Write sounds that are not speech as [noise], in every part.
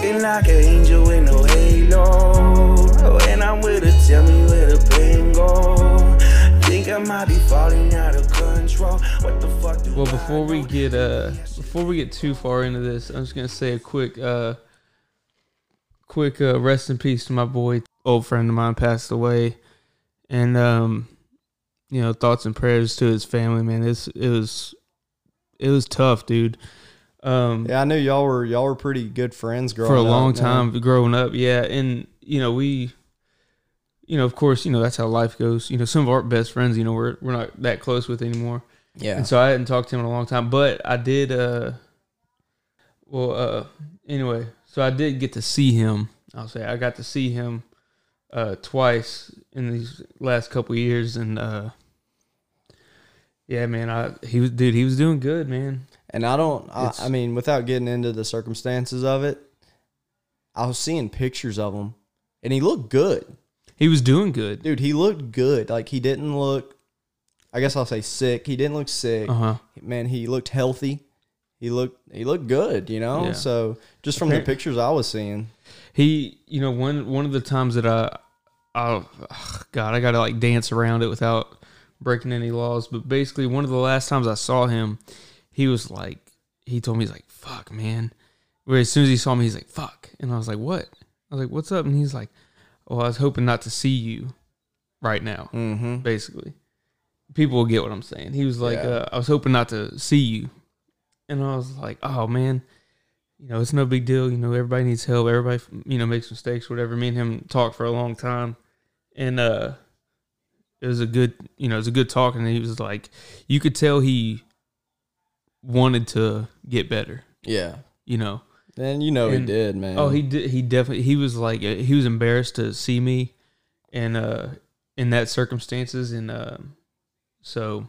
Looking like an angel with no halo. When I'm with her, tell me where the pain go. Think I might be falling out of control. What the fuck Well, before we get uh, before we get too far into this, I'm just gonna say a quick uh, quick uh, rest in peace to my boy, old friend of mine passed away, and um, you know, thoughts and prayers to his family, man. It's it was it was tough, dude. Um, Yeah, I knew y'all were y'all were pretty good friends growing for a up, long man. time growing up. Yeah, and you know we, you know, of course, you know that's how life goes. You know, some of our best friends, you know, we're we're not that close with anymore. Yeah. And so I hadn't talked to him in a long time, but I did. uh Well, uh anyway, so I did get to see him. I'll say I got to see him uh twice in these last couple years, and uh yeah, man, I he was dude, he was doing good, man. And I don't. I, I mean, without getting into the circumstances of it, I was seeing pictures of him, and he looked good, He was doing good. dude. He looked good. Like he didn't look. I guess I'll say sick. He didn't look sick. Uh huh. Man, he looked healthy. He looked. He looked good. You know. Yeah. So just from the pictures I was seeing. He, you know, one one of the times that I, I, God, I got to like dance around it without breaking any laws. But basically, one of the last times I saw him, he was like, he told me he's like, "Fuck, man." Where as soon as he saw me, he's like, "Fuck," and I was like, "What?" I was like, "What's up?" And he's like, "Well, I was hoping not to see you right now." Mm-hmm. Basically, people will get what I'm saying. He was like, Yeah. uh, "I was hoping not to see you," and I was like, "Oh man." you know, it's no big deal. You know, everybody needs help. Everybody, you know, makes mistakes, whatever. Me and him talked for a long time, and uh, it was a good, you know, it was a good talk. And he was like, you could tell he wanted to get better. Yeah. You know, And you know he did, man. oh, he did. He definitely. He was like, uh, he was embarrassed to see me, and uh, in that circumstances, and um, so,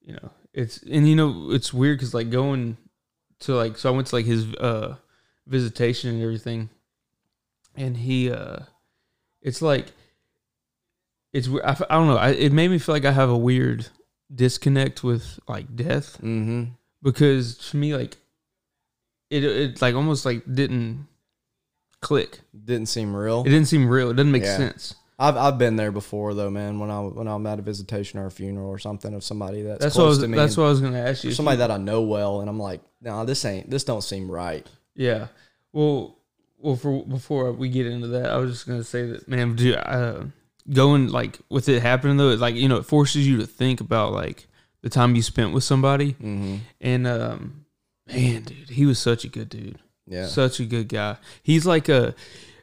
you know, it's and you know, it's weird because like going to like, so I went to like his uh visitation and everything, and he uh, it's like, it's I, I don't know. I, it made me feel like I have a weird disconnect with like death Mm-hmm. because to me like it it like almost like didn't click. Didn't seem real. It didn't seem real. It doesn't make Yeah. sense. I've I've been there before though, man. When I when I'm at a visitation or a funeral or something of somebody that's, That's what I close was. to me. That's what I was to ask you. somebody that I know well, and I'm like, no, this ain't. This don't seem right. Yeah. Well, well, for before we get into that, I was just to say that, man, dude, uh, going like with it happening though, it like you know, it forces you to think about like the time you spent with somebody, Mm-hmm. and um, man, dude, he was such a good dude. Yeah. Such a good guy. He's like a.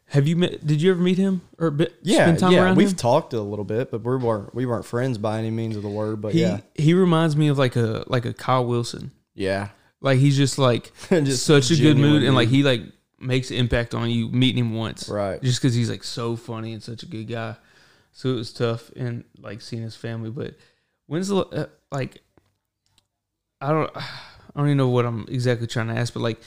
Have you met? Did you ever meet him or yeah, spend time yeah. We've him? talked a little bit, but we weren't we weren't friends by any means of the word. But he yeah, he reminds me of like a like a Kyle Wilson. yeah, Like he's just like [laughs] Just such a good mood genuine and like he like makes impact on you meeting him once. right. Just because he's like so funny and such a good guy. So it was tough and like seeing his family. But when's the uh, like I don't [sighs] I don't even know what I'm exactly trying to ask, but like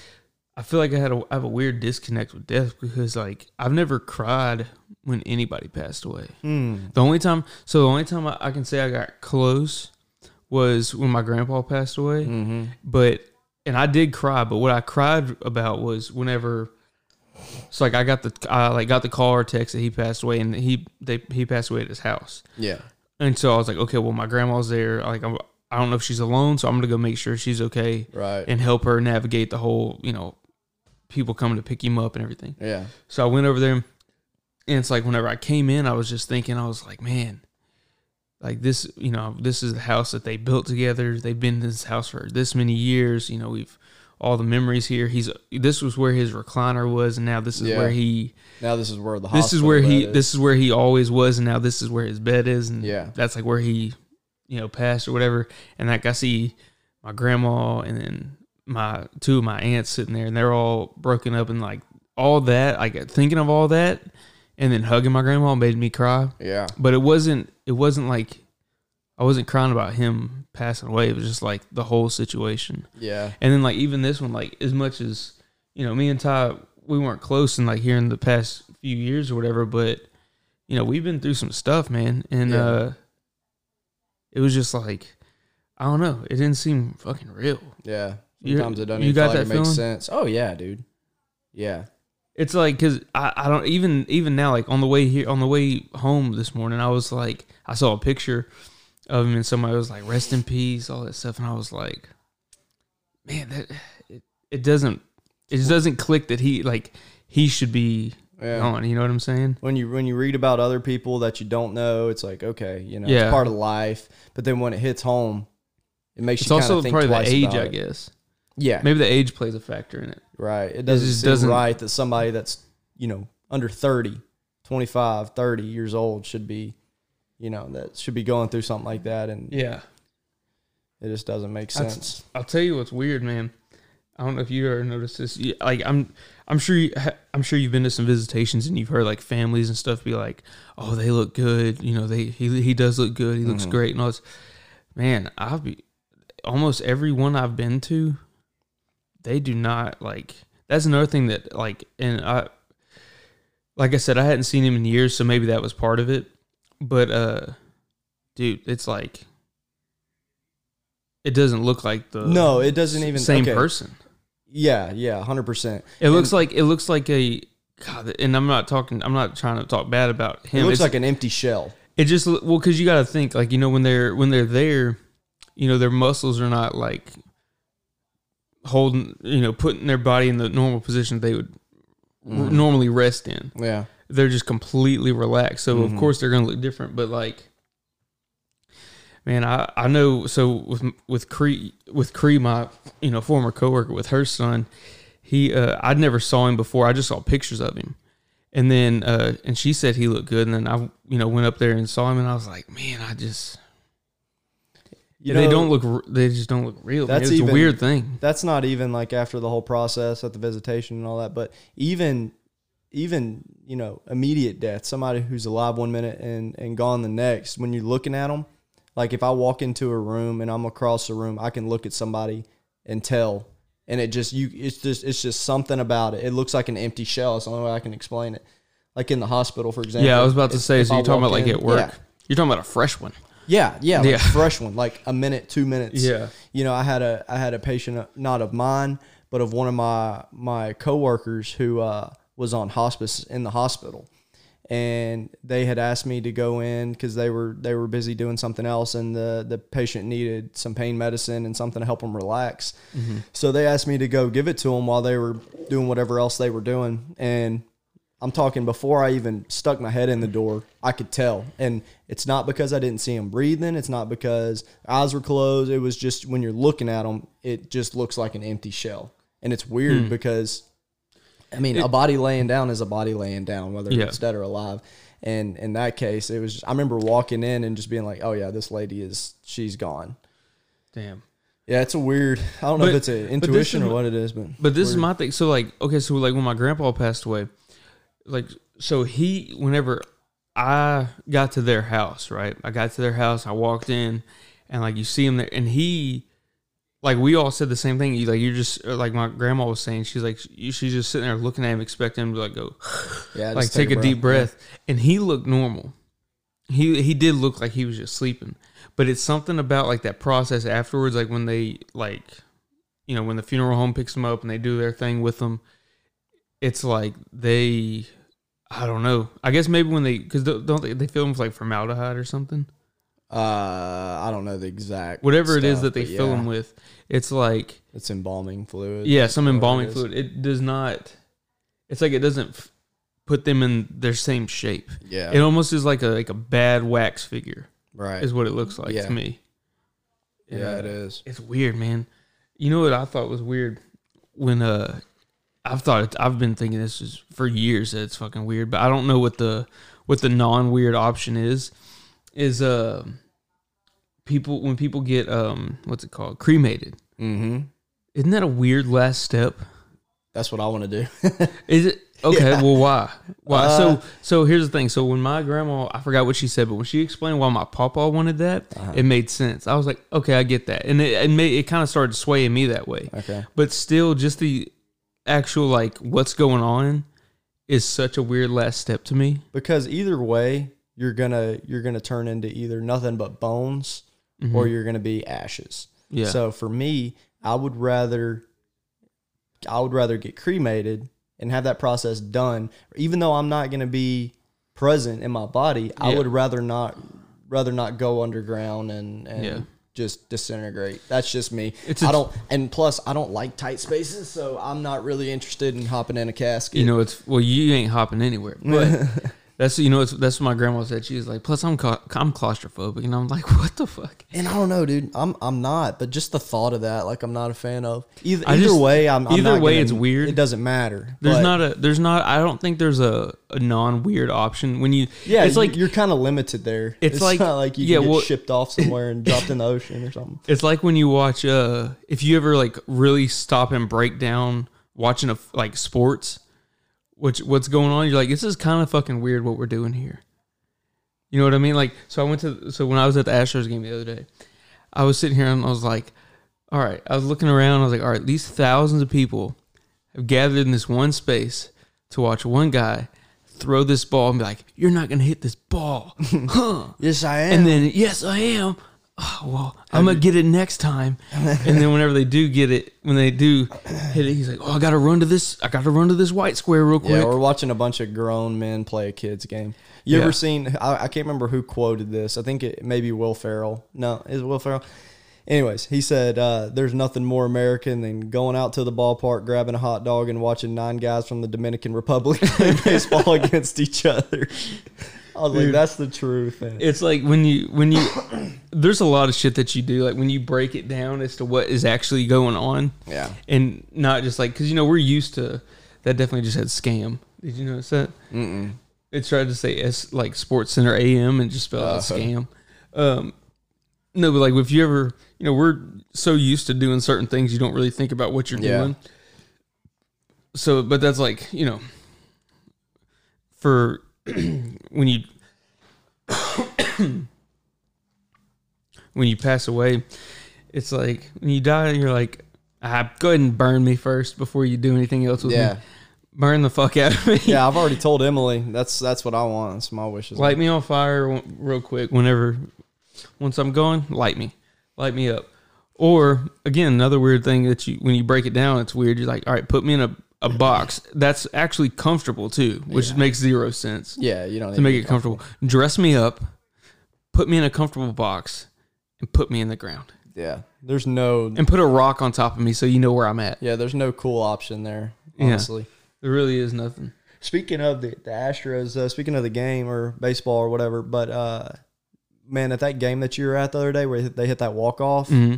I feel like I had a I have a weird disconnect with death because like I've never cried when anybody passed away. Hmm. The only time, so the only time I, I can say I got close was when my grandpa passed away. Mm-hmm. But and I did cry, but what I cried about was whenever. So like I got the I like got the call or text that he passed away, and he they he passed away at his house, Yeah. and so I was like, okay, well my grandma's there. Like I'm, I don't know if she's alone, so I'm gonna go make sure she's okay Right. and help her navigate the whole you know people coming to pick him up and everything. yeah. So I went over there, and it's like whenever I came in, I was just thinking, I was like, man, like this, you know, this is the house that they built together. They've been in this house for this many years. You know, we've all the memories here. He's this was where his recliner was, and now this is Yeah. where he. Now this is where the This is where he. bed This is where he always was, and now this is where his bed is, and Yeah. that's like where he, you know, passed or whatever. And like I see my grandma and then my two of my aunts sitting there, and they're all broken up, and like all that, I like thinking of all that, and then hugging my grandma made me cry. Yeah. But it wasn't. It wasn't like I wasn't crying about him passing away. It was just like the whole situation. Yeah. And then like even this one, like as much as you know, me and Ty, we weren't close in like here in the past few years or whatever, but you know, we've been through some stuff, man. And Yeah. uh it was just like I don't know, it didn't seem fucking real. Yeah. Sometimes it doesn't you got like that it makes sense. Oh yeah, dude. Yeah. It's like because I, I don't even even now like on the way here on the way home this morning I was like I saw a picture of him and somebody was like rest in peace all that stuff and I was like man that it, it doesn't it just doesn't click that he like he should be Yeah. gone you know what I'm saying When you when you read about other people that you don't know, it's like okay, you know, Yeah. it's part of life. But then when it hits home, it makes it's you also think probably the age I guess Yeah, maybe the age plays a factor in it right. It doesn't just seem doesn't- right that somebody that's you know under 30, 25, 30 years old should be, you know, that should be going through something like that, and yeah it just doesn't make sense. I'll tell you what's weird, man. I don't know if you ever noticed this. Like I'm, I'm sure you, I'm sure you've been to some visitations and you've heard like families and stuff be like, "Oh, they look good." You know, they he he does look good. He looks Mhm. great and all this. Man, I'll be almost every one I've been to. They do not like. That's another thing that like, and I, like I said, I hadn't seen him in years, so maybe that was part of it. But uh, dude, it's like. It doesn't look like the No, it doesn't even same okay. person. Yeah, yeah, hundred percent. It looks like it looks like a God, and I'm not talking. I'm not trying to talk bad about him. It looks It's- like an empty shell. it just well because you got to think like you know when they're when they're there, you know their muscles are not like holding you know putting their body in the normal position they would Mm-hmm. normally rest in. Yeah, They're just completely relaxed. So of Mhm. course they're going to look different. But like, man, I I know. So with with Cree with Cree, my you know former coworker with her son, he uh, I never saw him before. I just saw pictures of him, and then uh, and she said he looked good. And then I you know went up there and saw him, and I was like, man, I just you they know, don't look. They just don't look real. That's it's even- a weird thing. that's not even like after the whole process at the visitation and all that but even even you know immediate death somebody who's alive one minute and and gone the next when you're looking at them like if i walk into a room and i'm across the room i can look at somebody and tell and it just you it's just it's just something about it it looks like an empty shell it's the only way i can explain it like in the hospital for example Yeah, I was about to say. if So you're talking about like in- at work. yeah. You're talking about a fresh one. Yeah, yeah, like Yeah. fresh one, like a minute, two minutes. Yeah. You know, I had a I had a patient, uh, not of mine, but of one of my my coworkers who uh, was on hospice in the hospital, and they had asked me to go in because they were they were busy doing something else, and the the patient needed some pain medicine and something to help him relax. Mm-hmm. So they asked me to go give it to him while they were doing whatever else they were doing, and I'm talking before I even stuck my head in the door, I could tell. And it's not because I didn't see him breathing. It's not because eyes were closed. It was just when you're looking at him, it just looks like an empty shell. And it's weird hmm. because, I mean, a body laying down is a body laying down, whether Yeah. it's dead or alive. And in that case, it was, just, I remember walking in and just being like, oh, yeah, this lady is, she's gone. Damn. Yeah, it's a weird, I don't know if it's an intuition is or what it is, but. But this is my thing. So like, okay, so like when my grandpa passed away, like so he whenever I got to their house, right? I got to their house, I walked in, and like you see him there, and he, like we all said the same thing. You like you're just uh, like my grandma was saying. She's like she's just sitting there looking at him, expecting him to like go Yeah, like take, a, deep breath, and he looked normal. He he did look like he was just sleeping, but it's something about like that process afterwards, like when they like, you know, when the funeral home picks them up and they do their thing with them. It's like they, I don't know. I guess maybe when they because don't they they with like formaldehyde or something, Uh, I don't know the exact whatever it is that they fill yeah, them with. It's like It's embalming fluid. yeah, some whatever it embalming fluid. It does not. It's like it doesn't f- put them in their same shape. Yeah, It almost is like a like a bad wax figure. right. is what it looks like Yeah. to me. yeah, Uh, it is. It's weird, man. You know what I thought was weird when uh I've thought it, I've been thinking this is for years that it's fucking weird, but I don't know what the what the non weird option is. Is uh people when people get um what's it called cremated? Mm-hmm. Isn't that a weird last step? That's what I want to do. [laughs] Is it okay? Yeah. Well, why? Why? Uh, so, so here's the thing. So when my grandma, I forgot what she said, but when she explained why my papa wanted that, Uh-huh. it made sense. I was like, okay, I get that, and it it, made, it kind of started swaying me that way. okay. But still, just the actual like what's going on is such a weird last step to me. Because either way, you're gonna you're gonna turn into either nothing but bones or you're gonna be ashes. Mm-hmm. Yeah. So for me, I would rather I would rather get cremated and have that process done, even though I'm not going to be present in my body, I would rather not rather not go underground and and Yeah. just disintegrate. That's just me. It's I don't and plus I don't like tight spaces, so I'm not really interested in hopping in a casket. You know, it's well, you ain't hopping anywhere. But [laughs] that's you know, it's, that's what my grandma said. She was like, plus I'm cla- I'm claustrophobic, and I'm like, [laughs] what the fuck? And I don't know, dude. I'm I'm not, but just the thought of that, like I'm not a fan of. Either I either just- way, I'm, I'm either not way, gonna- it's weird. It doesn't matter. There's but- not a there's not I don't think there's a, a non weird option when you Yeah, it's like you're kind of limited there. It's like- not like you yeah, get well- shipped off [laughs] somewhere and dropped in the ocean or something. It's like when you watch uh if you ever like really stop and break down watching a like sports, which what's going on, you're like, this is kind of fucking weird what we're doing here. You know what I mean? Like so I went to so when I was at the Astros game the other day, I was sitting here and I was like, all right, I was looking around, I was like, all right, these thousands of people have gathered in this one space to watch one guy throw this ball and be like, You're not gonna hit this ball. [laughs] huh. Yes, I am. And then, yes, I am. Oh, well, I'm gonna get it next time. and then whenever they do get it, when they do hit it, he's like, "Oh, I gotta run to this. I gotta run to this white square real quick." yeah, we're watching a bunch of grown men play a kids game. You Yeah. ever seen? I, I can't remember who quoted this. I think it maybe Will Ferrell. No, is Will Ferrell? Anyways, he said, uh, "There's nothing more American than going out to the ballpark, grabbing a hot dog, and watching nine guys from the Dominican Republic [laughs] play baseball [laughs] against each other." I was like, "That's the truth." And it's like when you when you there's a lot of shit that you do like when you break it down as to what is actually going on yeah, and not just like because you know we're used to that definitely just had scam did you notice that Mm-mm. it tried to say s like sports center am and just spell out Uh-huh. scam um no but like if you ever you know we're so used to doing certain things you don't really think about what you're Yeah. doing so but that's like you know for when you when you pass away it's like when you die you're like ah, go ahead and burn me first before you do anything else with yeah, me burn the fuck out of me yeah. I've already [laughs] told Emily that's that's what I want. That's my wishes. light me on fire w- real quick whenever once i'm going light me light me up or again another weird thing that you when you break it down it's weird you're like all right put me in a, a box that's actually comfortable too which makes zero sense. Yeah, you don't to make it comfortable. dress me up put me in a comfortable box and put me in the ground. Yeah, there's no and put a rock on top of me so you know where i'm at. Yeah, there's no cool option there. Yeah. Honestly. there really is nothing. Speaking of the, the Astros, uh, speaking of the game or baseball or whatever, but uh, man, at that game that you were at the other day where they hit that walk off, hmm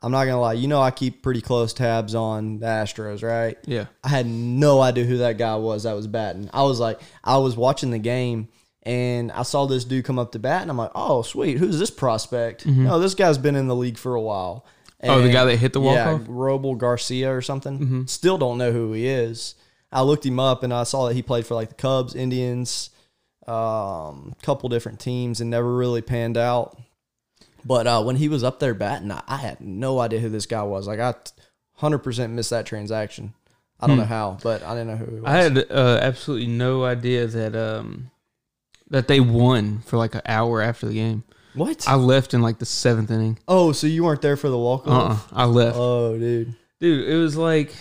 I'm not gonna lie, you know I keep pretty close tabs on the Astros, right? yeah I had no idea who that guy was that was batting. I was like, I was watching the game and I saw this dude come up to bat, and I'm like, oh sweet, who's this prospect? No, this guy's been in the league for a while. Mm-hmm. Oh, the guy that hit the yeah, walk-off? Robel Garcia or something. Mm-hmm. Still don't know who he is. I looked him up and I saw that he played for like the Cubs, Indians, um, couple different teams, and never really panned out. But uh, when he was up there batting, I, I had no idea who this guy was. Like I, hundred percent missed that transaction. I don't know how, but I didn't know who he was. Hmm. I had uh, absolutely no idea that um that they won for like an hour after the game. what? I left in like the seventh inning. oh, so you weren't there for the walk off? I left, Oh, dude. dude. It was like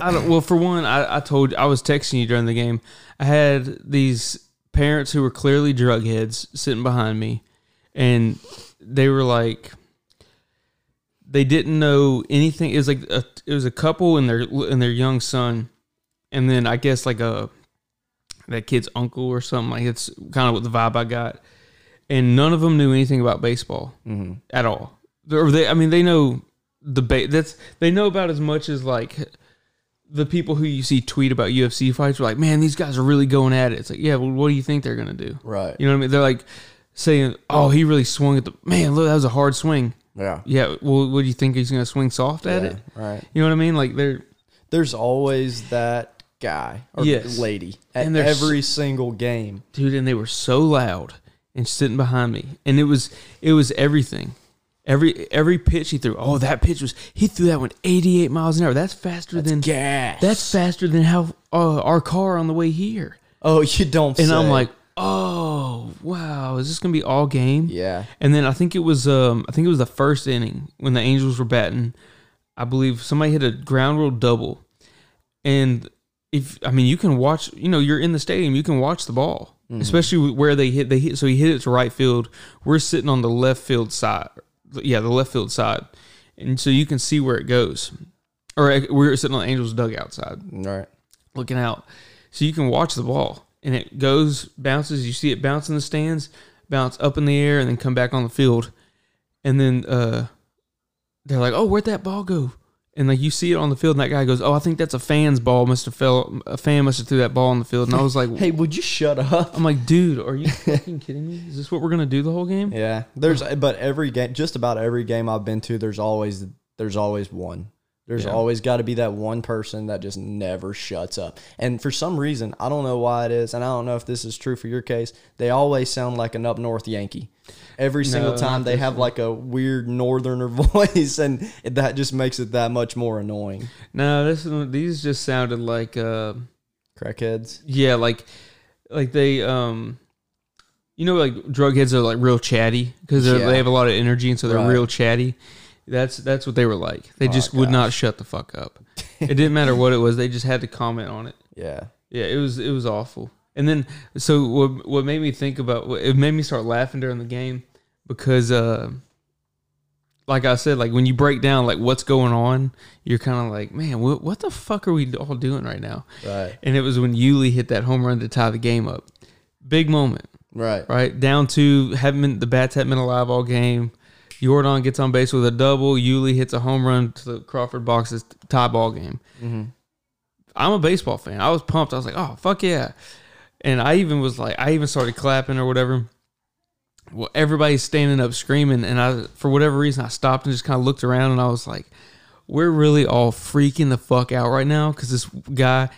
I don't. Well, for one, I, I told I was texting you during the game. I had these parents who were clearly drug heads sitting behind me, and they were like. They didn't know anything. It was like a, it was a couple and their and their young son, and then I guess like a that kid's uncle or something. Like it's kind of what the vibe I got. And none of them knew anything about baseball Mm-hmm. at all. Or they, I mean, they know the ba- that's they know about as much as like the people who you see tweet about UFC fights. Are like, man, these guys are really going at it. It's like, yeah, well, what do you think they're gonna do? Right. You know what I mean? They're like saying, oh, he really swung at the man. Look, that was a hard swing. Yeah. Yeah. Well, what do you think he's gonna swing soft at Yeah, it? Right. You know what I mean? Like they're There's always that guy or Yes. lady at And every single game. dude, and they were so loud and sitting behind me, and it was it was everything. Every every pitch he threw, oh, that pitch was he threw that one 88 miles an hour. That's faster than gas. that's faster than how uh, our car on the way here. oh, you don't. And say. I'm like, oh wow, is this gonna be all game? yeah, And then I think it was um I think it was the first inning when the Angels were batting. I believe somebody hit a ground rule double, and if I mean you can watch, you know, you're in the stadium, you can watch the ball, especially where they hit. They hit, so he hit it to right field. We're sitting on the left field side, yeah, the left field side, and so you can see where it goes. Or uh, we're sitting on the Angels dugout side, Right. looking out, so you can watch the ball, and it goes, bounces. You see it bounce in the stands, bounce up in the air, and then come back on the field, and then uh, they're like, "Oh, where'd that ball go?" And like you see it on the field, and that guy goes, "Oh, I think that's a fan's ball. Must have fell. A fan must have threw that ball on the field." And I was like, [laughs] Hey, would you shut up? "I'm like, dude, are you [laughs] fucking kidding me? Is this what we're gonna do the whole game?" Yeah. There's but every game just about every game I've been to, there's always there's always one. There's Yeah. always got to be that one person that just never shuts up. And for some reason, I don't know why it is, and I don't know if this is true for your case. They always sound like an up north Yankee. Every single No, time they have like a weird northerner [laughs] voice, and that just makes it that much more annoying. No, this these just sounded like, uh, Crackheads. yeah, like, like they, um, you know, like drug heads are like real chatty because Yeah. they have a lot of energy, and so they're Right. real chatty. That's that's what they were like. They Oh, just would not shut the fuck up. it didn't matter what it was; they just had to comment on it. [laughs] Yeah. Yeah, it was it was awful. And then so what what made me think about it made me start laughing during the game because uh like I said like when you break down like what's going on, you're kind of like, man, what what the fuck are we all doing right now? Right. And it was when Yuli hit that home run to tie the game up. Big moment, Right. right? Down to haven't been the bats haven't been alive all game. Jordan gets on base with a double. Yuli hits a home run to the Crawford boxes tie ball game. Mm-hmm. I'm a baseball fan. I was pumped. I was like, oh fuck yeah. And I even was like, I even started clapping or whatever. Well, everybody's standing up screaming, and I, for whatever reason, I stopped and just kind of looked around, and I was like, we're really all freaking the fuck out right now because this guy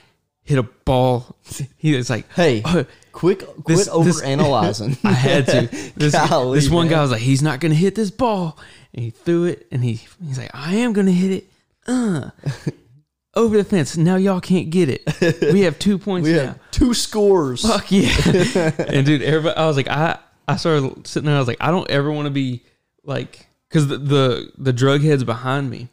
hit a ball. [laughs] He was like, Hey, "Uh, quick, quit this- this- overanalyzing. [laughs] I had to. [laughs] This, Golly, this one man. guy was like, he's not gonna hit this ball, and he threw it, and he he's like, I am gonna hit it, uh, over the fence. Now y'all can't get it. We have two points We now. have two scores. Fuck yeah! and dude, everybody, I was like, I I started sitting there. I was like, I don't ever want to be like, because the, the the drug heads behind me,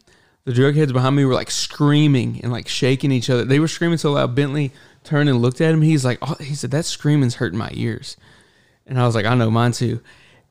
the drug heads behind me were like screaming and like shaking each other. They were screaming so loud. Bentley turned and looked at him. He's like, oh, he said that screaming's hurting my ears, and I was like, I know mine too.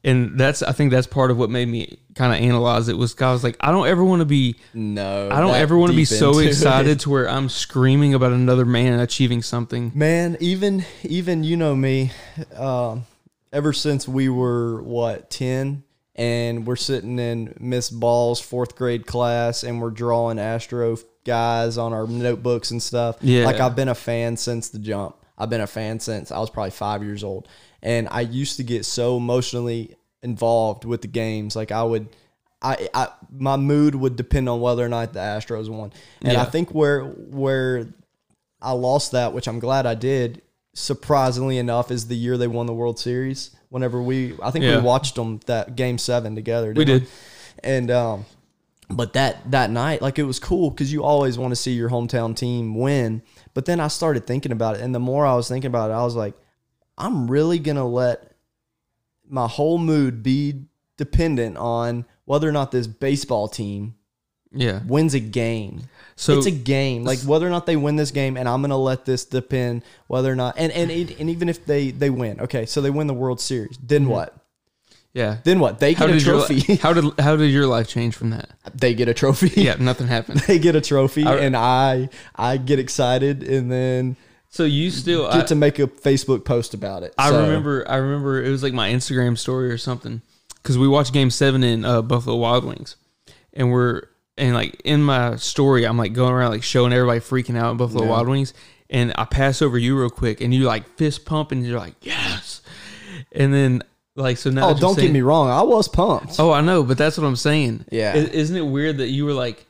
And that's I think that's part of what made me kind of analyze it was I was like, I don't ever want to be No, I don't ever want to be so into it. excited [laughs] to where I'm screaming about another man achieving something. Man, even even you know me, um, ever since we were what ten, and we're sitting in Miss Ball's fourth grade class, and we're drawing Astro guys on our notebooks and stuff. Yeah. like I've been a fan since the jump. I've been a fan since I was probably five years old, and I used to get so emotionally involved with the games. Like I would. I, I my mood would depend on whether or not the Astros won, and I think where where I lost that, which I'm glad I did. Surprisingly enough, is the year they won the World Series. Whenever we, I think Yeah. we watched them that Game Seven together. We did. and um, but that that night, like it was cool because you always want to see your hometown team win. But then I started thinking about it, and the more I was thinking about it, I was like, I'm really gonna let my whole mood be dependent on whether or not this baseball team Yeah. wins a game. So it's a game, like whether or not they win this game, and I'm gonna let this depend whether or not, and and it, and even if they they win, okay, so they win the World Series, then what? yeah. Then what? They get a did your trophy. [laughs] how did how did your life change from that? they get a trophy. [laughs] Yeah, nothing happened. [laughs] they get a trophy, I- and I I get excited, and then So you still get I, to make a Facebook post about it. I So, remember I remember it was like my Instagram story or something because we watched Game Seven in uh, Buffalo Wild Wings, and we're and like in my story I'm like going around like showing everybody freaking out at Buffalo Yeah. Wild Wings, and I pass over you real quick, and you like fist pump, and you're like yes, and then like so now Oh, don't get me wrong. I was pumped. Oh, I know, but that's what I'm saying. Yeah. I- isn't it weird that you were like,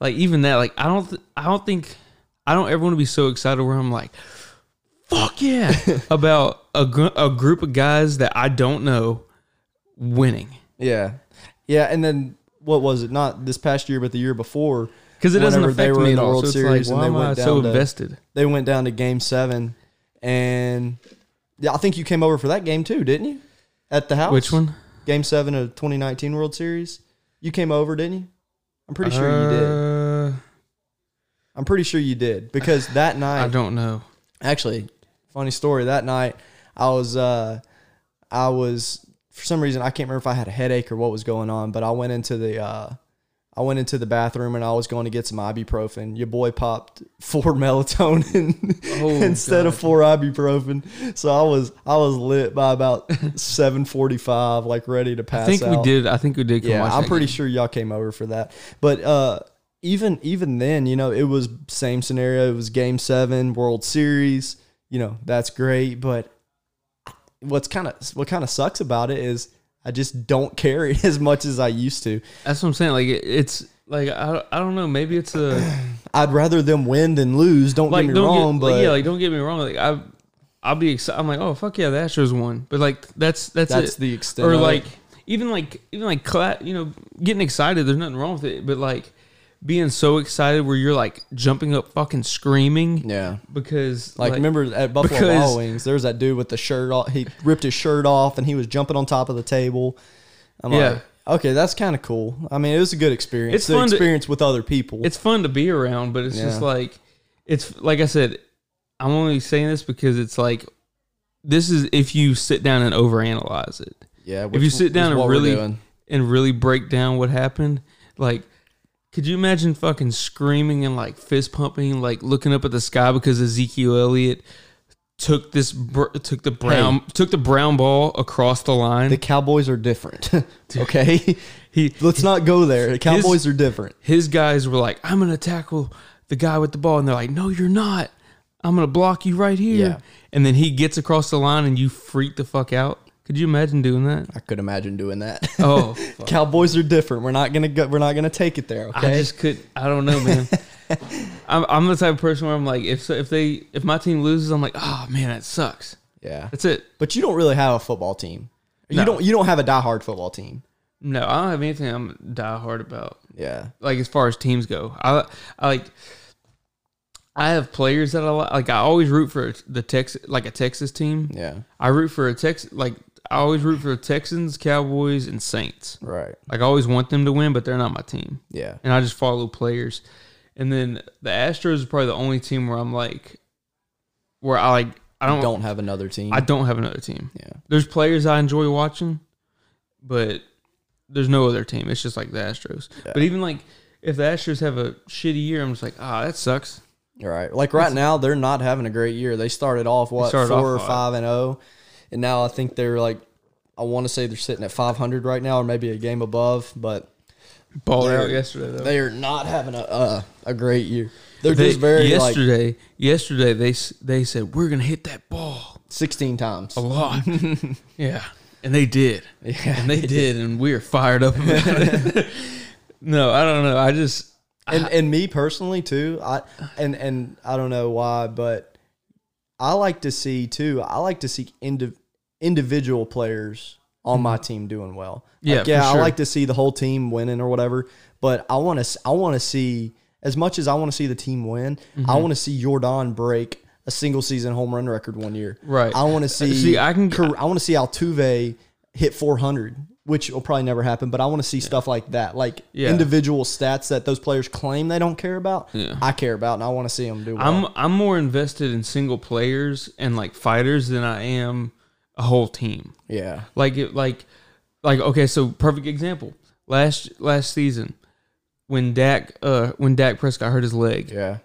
like even that, like I don't, th- I don't think, I don't ever want to be so excited where I'm like, fuck yeah, [laughs] about a gr- a group of guys that I don't know winning Yeah, yeah, and then what was it? Not this past year, but the year before. because it doesn't Whenever they affect were me in at the all. World so it's Series like, and they am I went so down to- invested? They went down to Game Seven, and yeah, I think you came over for that game too, didn't you? At the house. Which one? Game Seven of 2019 World Series. You came over, didn't you? I'm pretty sure you did. Uh, I'm I'm pretty sure you did because [sighs] that night I don't know. actually funny story that night i was uh i was for some reason i can't remember if i had a headache or what was going on but i went into the uh I went into the bathroom and I was going to get some ibuprofen. Your boy popped four [laughs] melatonin Oh, [laughs] instead of four ibuprofen. So I was I was lit by about [laughs] seven forty five, like ready to pass I think we did. I think we did. Yeah, I'm pretty game. sure y'all came over for that. But uh, even even then, you know, it was same scenario. It was Game Seven, World Series. You know, that's great. But what's kind of what kind of sucks about it is I just don't carry [laughs] as much as I used to. That's what I'm saying. Like it, it's like I, I don't know. Maybe it's a [clears throat] I'd rather them win than lose. Don't like get me don't wrong, get, but like, yeah, like don't get me wrong. Like I I'll be excited. I'm like oh fuck yeah, the Astros won. But like that's that's that's it. the extent. or like even like even like cla- you know getting excited. There's nothing wrong with it. But like being so excited where you're like jumping up, fucking screaming yeah. because Like, remember at Buffalo Wild Wings, there was that dude with the shirt off. He ripped his shirt off and he was jumping on top of the table. I'm Yeah. like, okay, that's kind of cool. I mean, it was a good experience. It's the fun to- experience with other people. it's fun to be around, but it's just like it's like I said. I'm only saying this because it's like this is if you sit down and overanalyze it yeah. if you sit down and really and really break down what happened. Like, could you imagine fucking screaming and like fist pumping, like looking up at the sky because Ezekiel Elliott took this br- took the brown took the brown ball across the line. the Cowboys are different. [laughs] okay, he let's not go there. The Cowboys are different. his guys were like, "I'm gonna tackle the guy with the ball," and they're like, "No, you're not. I'm gonna block you right here." Yeah. And then he gets across the line and you freak the fuck out. Could you imagine doing that? I could imagine doing that. Oh, [laughs] Cowboys are different. We're not gonna go. We're not gonna take it there. I just could. I don't know, man. [laughs] I'm, I'm the type of person where I'm like, if if they if my team loses, I'm like, oh man, that sucks. yeah. That's it. But you don't really have a football team. You don't. You don't have a diehard football team. No, I don't have anything I'm die hard about. Yeah. Like as far as teams go, I I like. I have players that I li- like. I always root for the Texas, like a Texas team. Yeah. I root for a Texas, like I always root for the Texans, Cowboys, and Saints. Right. Like I always want them to win, but they're not my team. Yeah. and I just follow players. And then the Astros is probably the only team where I'm like, where I like, I don't, Don't have another team. I don't have another team. yeah. There's players I enjoy watching, but there's no other team. It's just like the Astros. Yeah. But even like if the Astros have a shitty year, I'm just like, ah, that sucks. Right. Like right now, they're not having a great year. They started off what started four or off hot. five and zero, and now I think they're like, I want to say they're sitting at 500 right now, or maybe a game above. But Balled out yesterday though. they are not having a uh, a great year. They're They- just very like yesterday. yesterday they they said we're gonna hit that ball 16 times. a lot. [laughs] yeah, and they did. Yeah, and they did, and we are fired up about it. [laughs] no, I don't know. I just and and me personally too. I and and I don't know why, but I like to see too. I like to see indi- individual players on my team doing well. Yeah, Like, yeah. for I like to see the whole team winning or whatever. But I want to. I want to see as much as I want to see the team win. Mm-hmm. I want to see Jordan break a single season home run record one year. Right. I want to see. See, I can- I want to see Altuve hit 400. Which will probably never happen, but I want to see stuff like that, like Yeah. individual stats that those players claim they don't care about. Yeah. I care about, and I want to see them do well. I'm I'm more invested in single players and like fighters than I am a whole team. yeah, Like it like like okay, so perfect example. Last last season when Dak uh when Dak Prescott hurt his leg. yeah,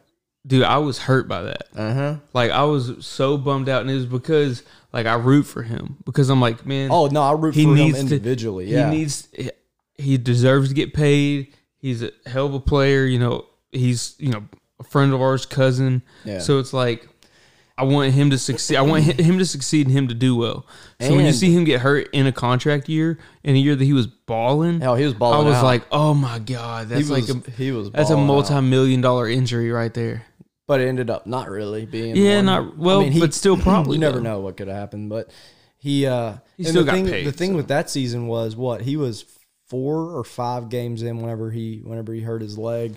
Dude, I was hurt by that. uh huh. Like I was so bummed out and it was because like I root for him because I'm like, man, Oh no, I root He for him needs to- individually. yeah, He needs he deserves to get paid. He's a hell of a player, you know. He's, you know, a friend of ours, cousin. Yeah. So it's like I want him to succeed. I want him to succeed and him to do well. So when you see him get hurt in a contract year, in a year that he was balling, Hell, he was balling. I was out. like, oh my god, that's he was, like a, he was. that's a multi-million dollar injury right there. but it ended up not really being. Yeah, one. not- well, but still [clears throat] probably, You never know what could have happened, but he. uh He still the got thing, paid, The thing so. with that season was what he was four or five games in whenever he whenever he hurt his leg.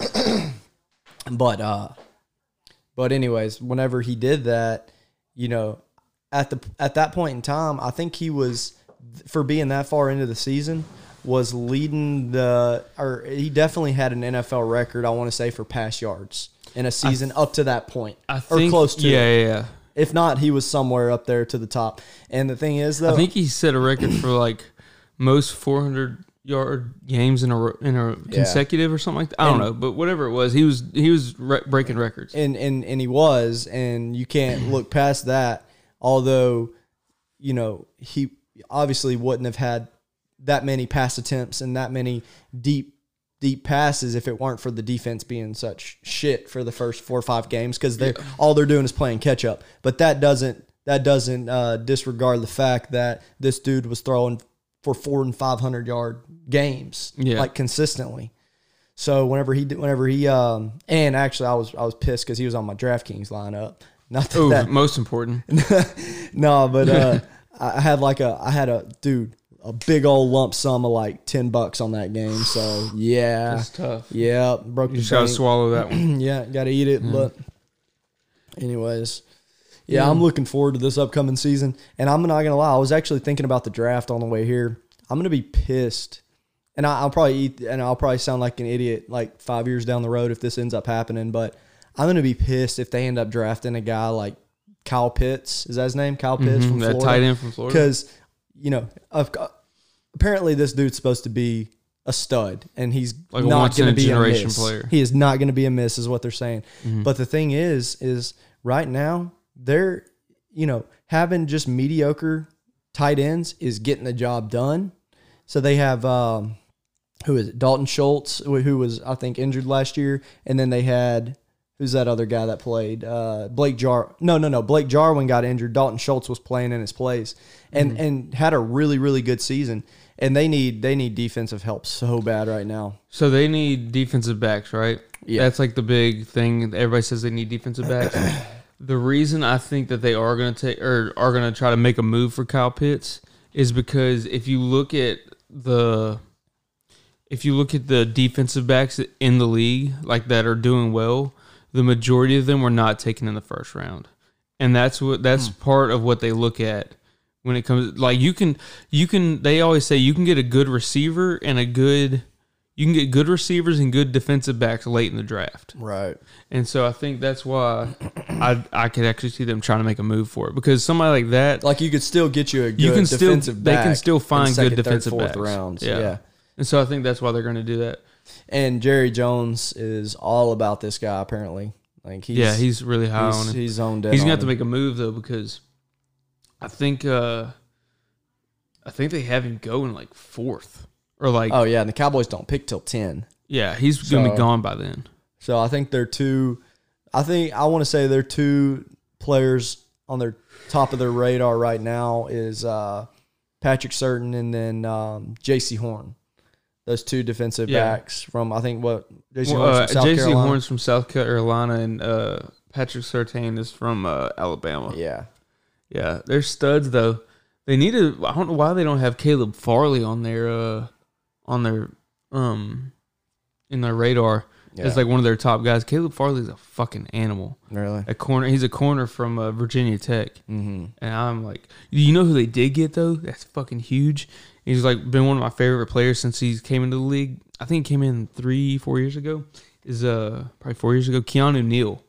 [clears throat] but uh, but anyways, whenever he did that, you know, at the at that point in time, I think he was for being that far into the season. was leading the, or he definitely had an NFL record. I want to say for pass yards in a season up to that point, I or think close to. Yeah, it. yeah, yeah. If not, he was somewhere up there to the top. And the thing is, though, I think he set a record for like most 400 yard games in a in a consecutive or something like that. I don't And- know, but whatever it was, he was he was re- breaking records. and and and he was, and you can't look past that. Although, you know, he obviously wouldn't have had that many pass attempts and that many deep deep passes if it weren't for the defense being such shit for the first four or five games because they are all they're doing is playing catch up. But that doesn't that doesn't uh, disregard the fact that this dude was throwing for four and five hundred yard games Yeah. like consistently. So whenever he did, whenever he um and actually I was I was pissed because he was on my DraftKings lineup. [laughs] Not that, Oh, that most important. [laughs] no, but uh, [laughs] I had like a I had a dude a big old lump sum of like ten bucks on that game. So yeah, [sighs] That's tough. yeah, broke You just gotta swallow that [clears throat] one. yeah, gotta eat it. But anyways, yeah, I'm looking forward to this upcoming season. And I'm not gonna lie, I was actually thinking about the draft on the way here. I'm gonna be pissed, and I, I'll probably eat, and I'll probably sound like an idiot like five years down the road if this ends up happening. But I'm gonna be pissed if they end up drafting a guy like Kyle Pitts. Is that his name? Kyle Pitts from Mhm, that Florida. tight end from Florida. Because you know, of, apparently this dude's supposed to be a stud, and he's Like not going to be a generation miss. player. Mm-hmm. He is not going to be a miss, is what they're saying. But the thing is, is right now they're you know having just mediocre tight ends is getting the job done. So they have um, who is it? Dalton Schultz, who was I think injured last year, and then they had who's that other guy that played? Uh, Blake Jar. No, no, no. Blake Jarwin got injured. Dalton Schultz was playing in his place, and Mm-hmm. and had a really really good season. And they need they need defensive help so bad right now. So they need defensive backs, right? Yeah. That's like the big thing. Everybody says they need defensive backs. [clears throat] the reason I think that they are going to take or are going to try to make a move for Kyle Pitts is because if you look at the if you look at the defensive backs in the league like that are doing well, the majority of them were not taken in the first round. And that's what that's hmm. part of what they look at when it comes like you can you can they always say you can get a good receiver and a good you can get good receivers and good defensive backs late in the draft. Right. And so I think that's why I I could actually see them trying to make a move for it because somebody like that Like you could still get you a good you can still they can still in find second, good third, defensive fourth backs. rounds. Yeah. yeah. And so I think that's why they're going to do that. And Jerry Jones is all about this guy apparently. Like he's yeah, he's really high on he's, him. he's zoned in. He's gonna on have to make a move though because I think uh I think they have him going like fourth or like Oh yeah, and the Cowboys don't pick till ten. yeah he's gonna So- be gone by then. So I think they're two. I think I want to say they're two players on their top of their radar right now is uh, Patrick Surtain and then um, Jaycee Horn. Those two defensive Yeah. backs from I think what Jaycee Well, Horn's uh, from Jaycee Carolina. Horn's from South Carolina and uh, Patrick Surtain is from uh, Alabama. Yeah, Yeah, they're studs though. They need to. I don't know why they don't have Caleb Farley on their uh on their um in their radar. It's Yeah. like one of their top guys. Caleb Farley's a fucking animal. really. A corner. He's a corner from uh, Virginia Tech. Mm-hmm. And I'm like, you know who they did get though? That's fucking huge. He's like been one of my favorite players since he came into the league. I think he came in three, four years ago. Is uh probably four years ago. Keanu Neal,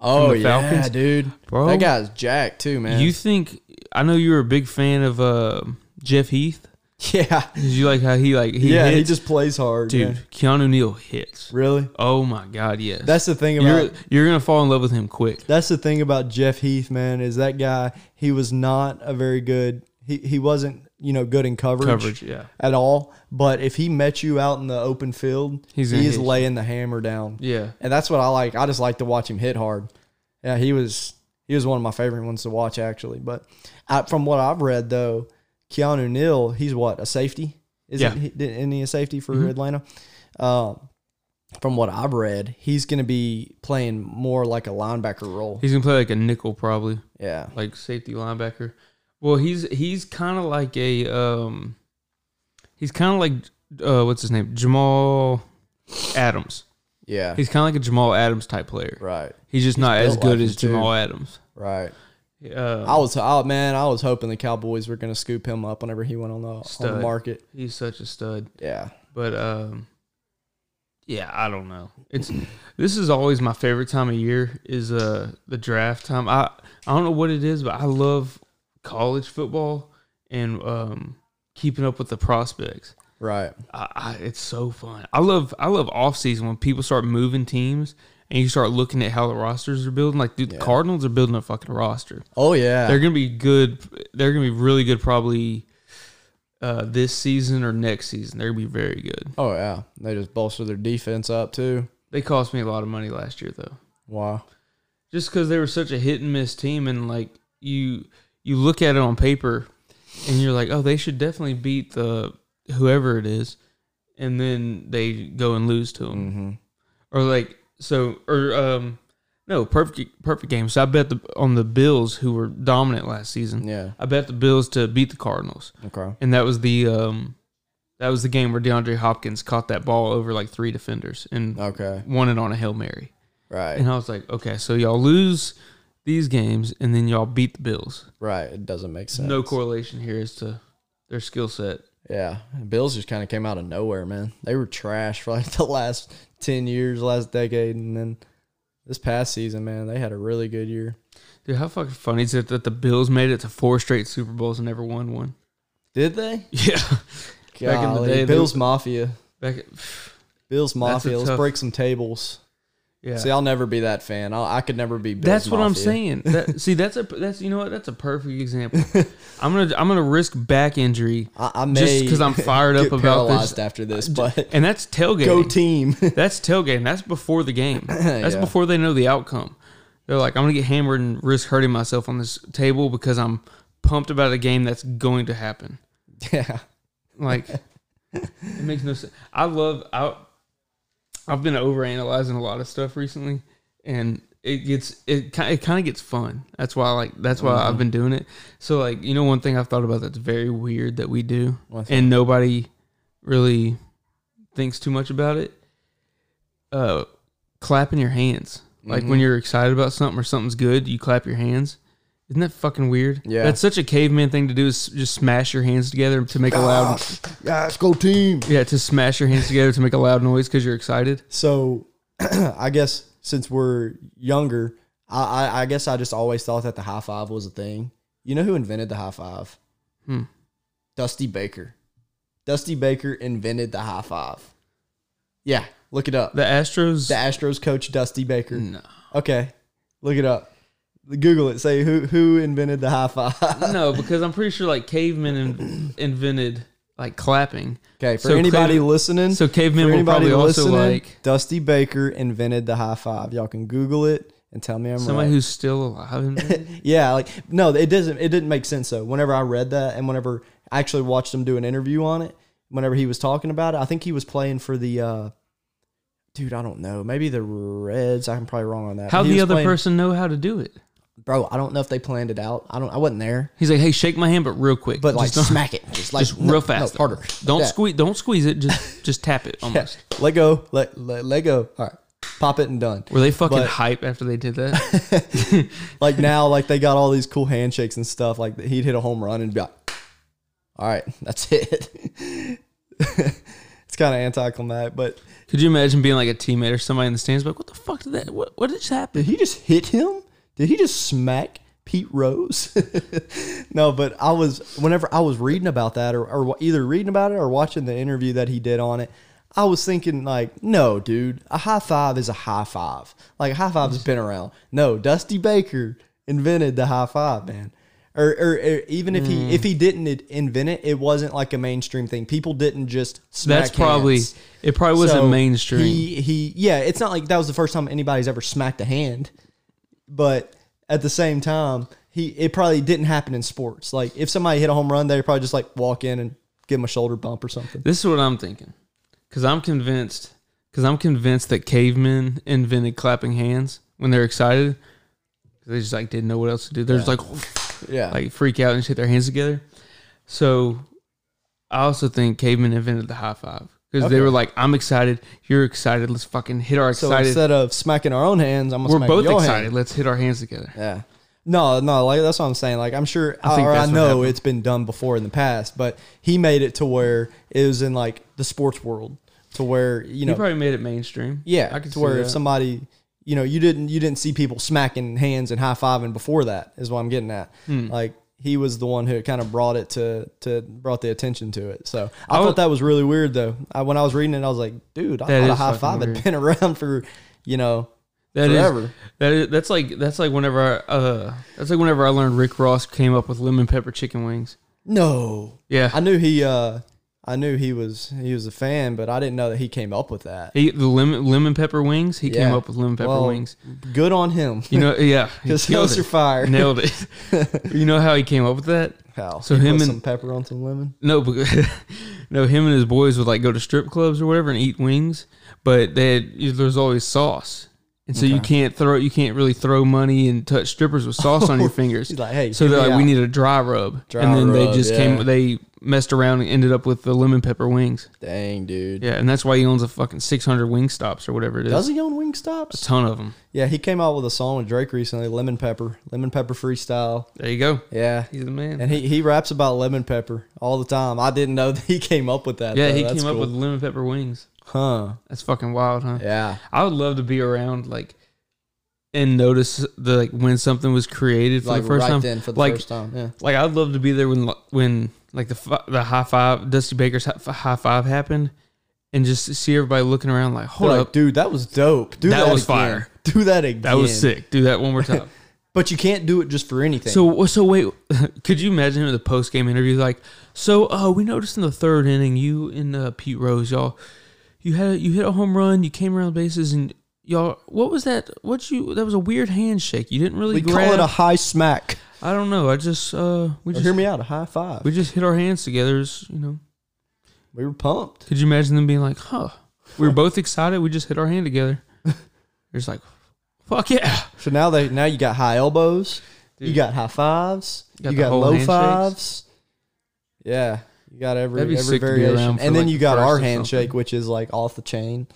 Oh yeah, Falcons? dude. bro. That guy's jacked too, man. You think? I know you were a big fan of uh Jeff Heath. [laughs] yeah, Did you like how he like he yeah. hits? He just plays hard, dude. yeah. Keanu Neal hits. Really? Oh my god, yes. That's the thing about you're you're gonna fall in love with him quick. That's the thing about Jeff Heath, man, is that guy, he was not a very good he, he wasn't, you know, good in coverage, Coverage, yeah. at all. But if he met you out in the open field, He's he is hit you. laying the hammer down. Yeah. And that's what I like. I just like to watch him hit hard. Yeah, he was he was one of my favorite ones to watch actually. But I, from what I've read though, Keanu Neal, he's what a safety. Isn't Yeah. he? Isn't he a safety for Mhm. Atlanta? Um, from what I've read, he's going to be playing more like a linebacker role. He's gonna play like a nickel probably. Yeah, like safety linebacker. Well, he's he's kind of like a um, he's kind of like uh, what's his name, Jamal Adams. yeah, He's kind of like a Jamal Adams type player. right, He's just not as good like as too. Jamal Adams. right. Uh, I was, oh man, I was hoping the Cowboys were gonna scoop him up whenever he went on the on the Stud. market. he's such a stud. Yeah, But um, yeah, I don't know. It's this is always my favorite time of year is uh the draft time. I I don't know what it is, but I love college football and um keeping up with the prospects. right. I, I, it's so fun. I love I love off season when people start moving teams and you start looking at how the rosters are building. Like, dude, Yeah. the Cardinals are building a fucking roster. Oh yeah, They're gonna be good. They're gonna be really good. Probably uh, this season or next season. They're gonna be very good. oh yeah. They just bolster their defense up too. They cost me a lot of money last year though, Wow. just because they were such a hit and miss team. And like you, you look at it on paper, and you're like, oh, they should definitely beat the whoever it is, and then they go and lose to them, Mm-hmm. or like so, or um, no, perfect perfect game. So I bet the on the Bills who were dominant last season. Yeah. I bet the Bills to beat the Cardinals. Okay. and that was the um that was the game where DeAndre Hopkins caught that ball over like three defenders and Okay. won it on a hail mary. Right. And I was like, okay, so y'all lose these games and then y'all beat the Bills. Right. It doesn't make sense. No correlation here as to their skill set. Yeah. Bills just kind of came out of nowhere, man. They were trash for like [laughs] the last 10 years, last decade. And then this past season, man, they had a really good year. Dude, how fucking funny is it that the Bills made it to four straight Super Bowls and never won one? Did they? Yeah, Back in the Golly, day, they- Bills Mafia. back at, Bills Mafia. Let's tough- break some tables. Yeah. See, I'll never be that fan. I'll, I could never be Bills that's what I'm saying. That, [laughs] see, that's a that's you know what that's a perfect example. I'm gonna I'm gonna risk back injury I, I may just because I'm fired [laughs] up about this. after this, but And that's tailgating. go team. [laughs] That's tailgating. That's before the game. That's Yeah. before they know the outcome. They're like, I'm gonna get hammered and risk hurting myself on this table because I'm pumped about a game that's going to happen. yeah. Like, it makes no sense. I love. I, I've been overanalyzing a lot of stuff recently, and it gets it kind it kind of gets fun. That's why I like. That's why Mm-hmm. I've been doing it. So like, you know, one thing I've thought about that's very weird that we do, What's and nobody really thinks too much about it. Uh, clapping your hands. Like Mm-hmm. when you're excited about something or something's good, you clap your hands. Isn't that fucking weird? Yeah. That's such a caveman thing to do is just smash your hands together to make a loud Yeah, let's go team. yeah, to smash your hands together to make a loud noise because you're excited. So, [clears throat] I guess since we're younger, I, I, I guess I just always thought that the high five was a thing. You know who invented the high five? Hmm. Dusty Baker. Dusty Baker invented the high five. Yeah, look it up. The Astros. The Astros coach Dusty Baker. no, Okay, look it up. Google it. Say who who invented the high five. no, [laughs] because I'm pretty sure like cavemen in, invented like clapping. Okay, for So anybody cave- listening, So cavemen were probably also like Dusty Baker invented the high five. Y'all can Google it and tell me I'm somebody right. who's still alive. [laughs] yeah, like no, it doesn't. It didn't make sense though. Whenever I read that, and whenever I actually watched him do an interview on it, whenever he was talking about it, I think he was playing for the. uh Dude, I don't know. Maybe the Reds. I'm probably wrong on that. How He the other playing- person know how to do it? Bro? I don't know if they planned it out. I don't. I wasn't there, He's like, hey, shake my hand, but real quick. but like Just don't- smack it, [laughs] just like just no- real no, fast. harder. Don't Like squeeze. Don't squeeze it. Just [laughs] just tap it Yeah. almost. Let go. Let, let let go. All right, pop it and done. Were they fucking But- hype after they did that? [laughs] like now, like they got all these cool handshakes and stuff. Like he'd hit a home run and be like, "All right, that's it." it's kind of anticlimactic, but Could you imagine being like a teammate or somebody in the stands? Like, what the fuck did that? What, what just happened? did he just hit him? Did he just smack Pete Rose? [laughs] no, but I was whenever I was reading about that, or, or either reading about it or watching the interview that he did on it. I was thinking like, no, dude, a high five is a high five. Like a high five has been around. No, Dusty Baker invented the high five, man. Or, or, or even if he mm. if he didn't invent it, it wasn't like a mainstream thing. People didn't just smack That's probably hands. it. Probably wasn't So mainstream. He he yeah, it's not like that was the first time anybody's ever smacked a hand. But at the same time, he it probably didn't happen in sports. Like if somebody hit a home run, they probably just like walk in and give him a shoulder bump or something. This is what I'm thinking, because I'm convinced, because I'm convinced that cavemen invented clapping hands when they're excited. They just like didn't know what else to do. They're just like [laughs] Yeah. like freak out and just hit their hands together. So I also think cavemen invented the high five because Okay. they were like, "I'm excited, you're excited, let's fucking hit our so excited." instead of smacking our own hands, I'm gonna we're smack both your excited, hand. let's hit our hands together. Yeah. No, no, like that's what I'm saying. Like I'm sure, I think or I that's what know happened. it's been done before in the past, but he made it to where it was in like the sports world, to where you know, He probably made it mainstream. yeah, I could to see where that. if somebody, you know, you didn't you didn't see people smacking hands and high fiving before that is what I'm getting at. Hmm. Like he was the one who kind of brought it to to brought the attention to it. So I, I thought would- that was really weird though. I, when I was reading it, I was like, dude, I thought a high five had been [laughs] around for you know That is forever. that is that's like that's like whenever I, uh that's like whenever I learned Rick Ross came up with lemon pepper chicken wings. no, Yeah, I knew he uh I knew he was he was a fan, but I didn't know that he came up with that. he the lemon lemon pepper wings. He came up with lemon pepper Well, wings. Good on him. You know, yeah, Because those are fire. nailed it. [laughs] you know how he came up with that? How? So He him put and- some pepper on some lemon. No, but [laughs] no, him and his boys would like go to strip clubs or whatever and eat wings, but they had, there's always sauce, and so you can't throw you can't really throw money and touch strippers with sauce on your [laughs] fingers. He's like, hey, So they're like, we need a dry rub, Dry and then they just yeah. came. They messed around and ended up with the lemon pepper wings. Dang, dude. Yeah, and that's why he owns a fucking six hundred wing stops or whatever it is. Does he own wing stops? A ton of them. Yeah, he came out with a song with Drake recently, Lemon Pepper, Lemon Pepper Freestyle. There you go. Yeah, He's the man. and he, he raps about lemon pepper all the time. I didn't know [laughs] that he came up with that. yeah, though. he That's came up with lemon pepper wings. Huh? That's fucking wild, huh? Yeah, I would love to be around like and notice the like when something was created for like the first right time. then for the like first time. Yeah, like I'd love to be there when when like the the high five Dusty Baker's hi- high five happened and just see everybody looking around like hold up dude, that was dope. Do That that, was again. fire. Do that again. that was sick. Do that one more time. [laughs] [laughs] But you can't do it just for anything. so so wait, [laughs] could you imagine in the post game interview like so uh we noticed in the third inning you and uh, Pete Rose y'all you had you hit a home run you came around the bases and y'all what was that what you that was a weird handshake you didn't really we grab call it a high smack. I don't know. I just uh we Or just hear me out, a high five. we just hit our hands together. It's, you know, we were pumped. could you imagine them being like, "Huh, we were both excited. We just hit our hand together." [laughs] It's like, "Fuck yeah!" So now they now you got high elbows, you got high fives, Got you got low handshakes. fives. Yeah, you got every That'd be every sick to be variation, around for, and then like, you got first our or handshake, something. which is like off the chain.